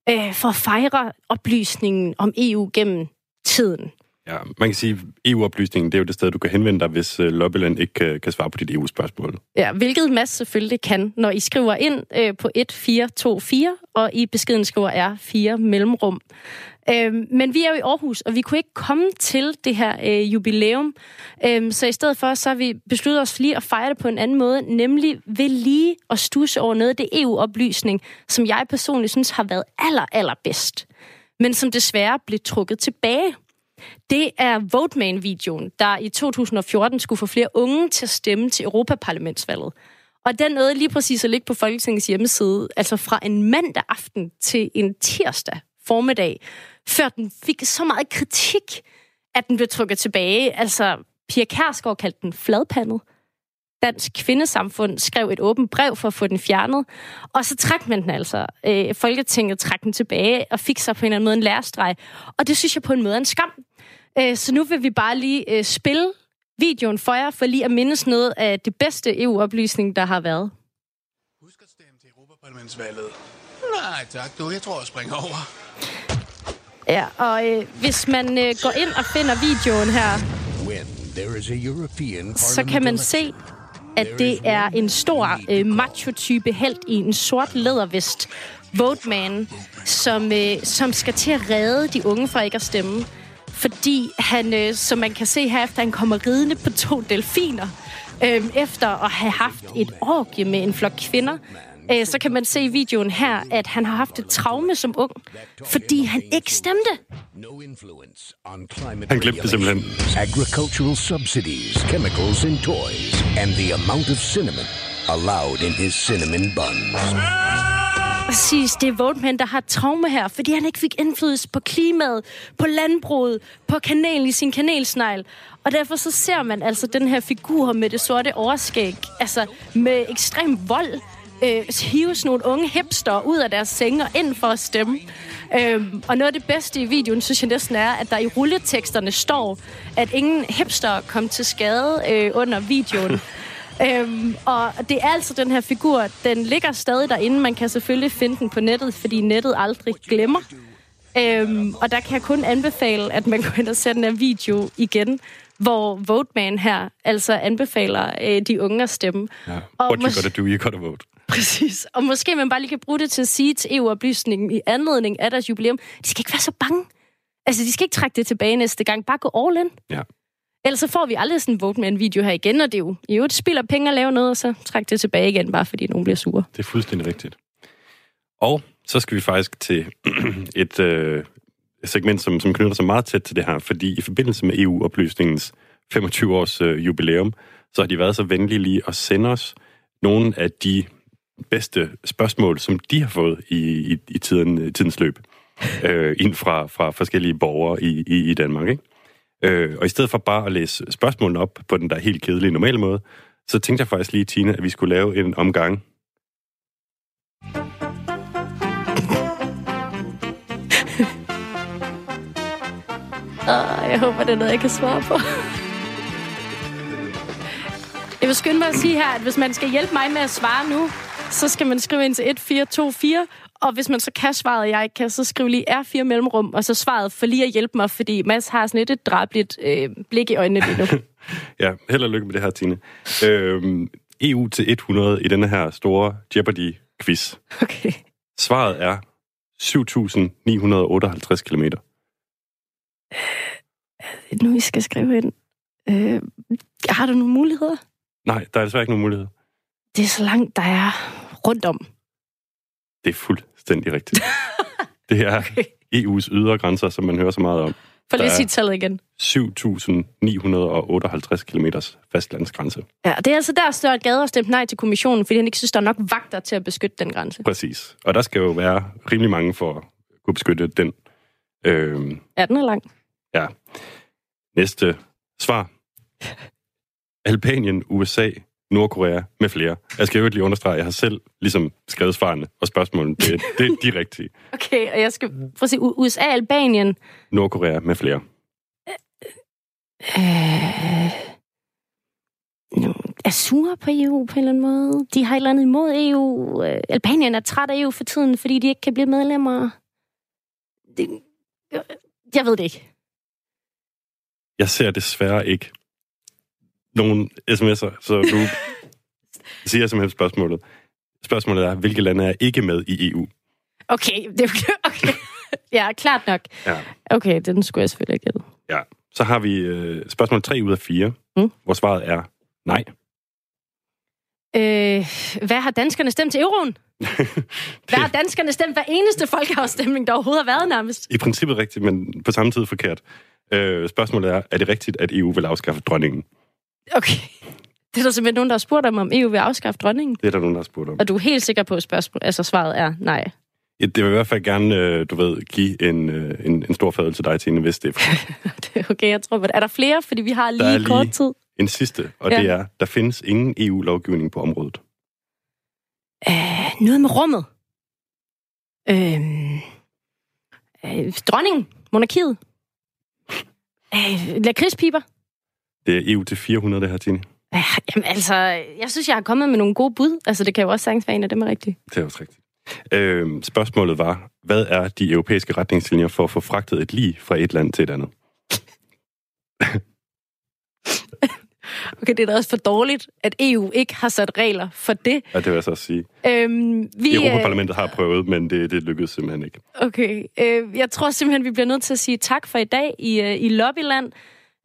Speaker 6: øh, for at fejre oplysningen om EU gennem tiden.
Speaker 7: Ja, man kan sige, EU-oplysningen, det er jo det sted, du kan henvende dig, hvis øh, Lobbyland ikke kan, kan svare på dit EU-spørgsmål.
Speaker 6: Ja, hvilket Mads selvfølgelig kan, når I skriver ind øh, på 1424, og i beskeden skriver R4 mellemrum. Øh, men vi er jo i Aarhus, og vi kunne ikke komme til det her øh, jubilæum. Øh, så i stedet for, så har vi besluttet os lige at fejre det på en anden måde, nemlig ved lige at stusse over noget af det EU-oplysning, som jeg personligt synes har været aller, aller bedst, men som desværre blev trukket tilbage. Det er Voteman-videoen, der i 2014 skulle få flere unge til at stemme til Europaparlamentsvalget. Og den nåede lige præcis at ligge på Folketingets hjemmeside, altså fra en mandag aften til en tirsdag formiddag, før den fik så meget kritik, at den blev trukket tilbage. Altså, Pia Kærsgaard kaldte den fladpandet. Dansk Kvindesamfund skrev et åbent brev for at få den fjernet, og så trak man den altså. Øh, Folketinget trak den tilbage og fik sig på en eller anden måde en lærestreg. Og det synes jeg på en måde er en skam. Øh, så nu vil vi bare lige øh, spille videoen for jer, for lige at mindes noget af det bedste EU-oplysning, der har været.
Speaker 10: Parlamentsvalget. Nej tak, du. Jeg tror, jeg springer over.
Speaker 6: Ja, og øh, hvis man øh, går ind og finder videoen her,
Speaker 9: There is a European
Speaker 6: så kan man se, at det er en stor øh, macho-type held i en sort lædervest, Voteman, som, øh, som skal til at redde de unge fra ikke at stemme. Fordi han, øh, som man kan se her, efter han kommer ridende på to delfiner, øh, efter at have haft et orgie med en flok kvinder, øh, så kan man se i videoen her, at han har haft et traume som ung, fordi han ikke stemte.
Speaker 7: Han glemte det simpelthen.
Speaker 9: Agricultural subsidies, chemicals in toys, and the amount of cinnamon allowed in his cinnamon buns.
Speaker 6: Præcis, det er Voteman, der har traume her, fordi han ikke fik indflydelse på klimaet, på landbruget, på kanalen i sin kanelsnegl. Og derfor så ser man altså den her figur med det sorte overskæg, altså med ekstrem vold, øh, hive nogle unge hipster ud af deres senge og ind for at stemme. Øhm, og noget af det bedste i videoen, synes jeg næsten er, at der i rulleteksterne står, at ingen hipster kom til skade øh, under videoen. Øhm, og det er altså den her figur, den ligger stadig derinde. Man kan selvfølgelig finde den på nettet, fordi nettet aldrig glemmer. Øhm, og der kan jeg kun anbefale, at man går ind og ser den her video igen, hvor Voteman her altså anbefaler øh, de unge at stemme.
Speaker 7: Ja.
Speaker 6: Og
Speaker 7: What you gotta do, you gotta vote.
Speaker 6: Præcis. Og måske man bare lige kan bruge det til at sige til EU-oplysningen i anledning af deres jubilæum, de skal ikke være så bange. Altså, de skal ikke trække det tilbage næste gang. Bare gå all in.
Speaker 7: Ja.
Speaker 6: Ellers så får vi aldrig sådan en Voteman-video her igen, og det er jo, i øvrigt spilder penge at lave noget, og så trække det tilbage igen, bare fordi nogen bliver sure.
Speaker 7: Det er fuldstændig rigtigt. Og så skal vi faktisk til et øh, segment, som, som knytter sig meget tæt til det her, fordi i forbindelse med EU-oplysningens 25-års øh, jubilæum, så har de været så venlige lige at sende os nogle af de bedste spørgsmål, som de har fået i, i, i tiden, øh, tidens løb, øh, ind fra, fra forskellige borgere i, i, i Danmark. Ikke? Øh, og i stedet for bare at læse spørgsmålene op på den der helt kedelige normale måde, så tænkte jeg faktisk lige, Tina, at vi skulle lave en omgang
Speaker 6: Oh, jeg håber, det er noget, jeg kan svare på. Jeg vil skynde mig at sige her, at hvis man skal hjælpe mig med at svare nu, så skal man skrive ind til 1424, og hvis man så kan svaret, jeg ikke kan, så skriv lige R4 mellemrum, og så svaret for lige at hjælpe mig, fordi Mads har sådan lidt et drabligt øh, blik i øjnene lige nu.
Speaker 7: Ja, held og lykke med det her, Tine. Øhm, EU til 100 i denne her store Jeopardy-quiz.
Speaker 6: Okay.
Speaker 7: Svaret er 7.958 km.
Speaker 6: Nu vi skal skrive ind. Øh, har du nogle muligheder?
Speaker 7: Nej, der er desværre ikke nogen mulighed.
Speaker 6: Det er så langt, der er rundt om.
Speaker 7: Det er fuldstændig rigtigt. det er okay. EU's ydre grænser, som man hører så meget om.
Speaker 6: For lige at sige tallet igen.
Speaker 7: 7.958 km fastlandsgrænse.
Speaker 6: Ja, det er altså der, Større Gade har stemt nej til kommissionen, fordi han ikke synes, der er nok vagter til at beskytte den grænse.
Speaker 7: Præcis. Og der skal jo være rimelig mange for at kunne beskytte den. Øhm,
Speaker 6: Ja, den er lang.
Speaker 7: ja. Næste svar. Albanien, USA, Nordkorea med flere. Jeg skal jo lige understrege, at jeg har selv ligesom skrevet svarene og spørgsmålene. Det, det er de rigtige.
Speaker 6: Okay, og jeg skal prøve at U- USA, Albanien,
Speaker 7: Nordkorea med flere.
Speaker 6: øh, nu, er sure på EU på en eller anden måde. De har et eller andet imod EU. Øh, Albanien er træt af EU for tiden, fordi de ikke kan blive medlemmer. Det, øh, jeg ved det ikke.
Speaker 7: Jeg ser desværre ikke nogen sms'er, så du siger simpelthen spørgsmålet. Spørgsmålet er, hvilke lande er ikke med i EU?
Speaker 6: Okay, det er okay. Ja, klart nok.
Speaker 7: Ja.
Speaker 6: Okay, den skulle jeg selvfølgelig have gættet.
Speaker 7: Ja. Så har vi øh, spørgsmål 3 ud af 4,
Speaker 6: mm.
Speaker 7: hvor svaret er nej.
Speaker 6: Øh, hvad har danskerne stemt til euroen? Hvad har danskerne stemt hver eneste folkeafstemning, der overhovedet har været nærmest?
Speaker 7: I princippet rigtigt, men på samme tid forkert. Øh, spørgsmålet er, er det rigtigt, at EU vil afskaffe dronningen?
Speaker 6: Okay. Det er der simpelthen nogen, der har spurgt om, om EU vil afskaffe dronningen.
Speaker 7: Det er der nogen, der har spurgt om.
Speaker 6: Og du er helt sikker på, at spørgsmål, altså svaret er nej.
Speaker 7: Ja, Det vil i hvert fald gerne, øh, du ved, give en, øh, en, en stor fadøl til dig, Tine, hvis det er
Speaker 6: okay, jeg tror på det. Er der flere? Fordi vi har lige,
Speaker 7: Der er lige
Speaker 6: kort tid.
Speaker 7: en sidste, og ja. det er, der findes ingen EU-lovgivning på området.
Speaker 6: Øh, noget med rummet. Øh, øh, dronningen. Monarkiet. Øh, lakridspiber.
Speaker 7: Det er EU til 400, det her, Tine.
Speaker 6: Øh, jamen altså, jeg synes, jeg har kommet med nogle gode bud. Altså, det kan jo også sagtens være en af dem er rigtigt.
Speaker 7: Det er også rigtigt. Øh, spørgsmålet var, hvad er de europæiske retningslinjer for at få fragtet et lig fra et land til et andet?
Speaker 6: Okay, det er da også for dårligt, at EU ikke har sat regler for det.
Speaker 7: Ja, det vil jeg så også sige.
Speaker 6: Øhm, vi, øh,
Speaker 7: Europaparlamentet har prøvet, men det, det lykkedes simpelthen ikke.
Speaker 6: Okay, øh, jeg tror simpelthen, vi bliver nødt til at sige tak for i dag i, øh, i Lobbyland.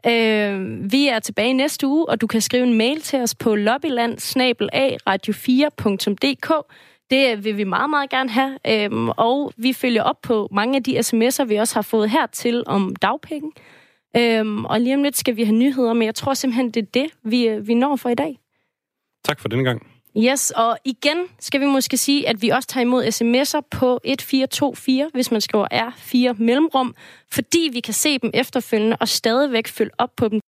Speaker 6: Øh, vi er tilbage næste uge, og du kan skrive en mail til os på lobbyland radio4.dk. Det vil vi meget, meget gerne have. Øhm, og vi følger op på mange af de sms'er, vi også har fået hertil om dagpenge. Øhm, og lige om lidt skal vi have nyheder, men jeg tror simpelthen, det er det, vi, øh, vi når for i dag.
Speaker 7: Tak for denne gang.
Speaker 6: Yes, og igen skal vi måske sige, at vi også tager imod sms'er på 1424, hvis man skriver R4 mellemrum, fordi vi kan se dem efterfølgende og stadigvæk følge op på dem.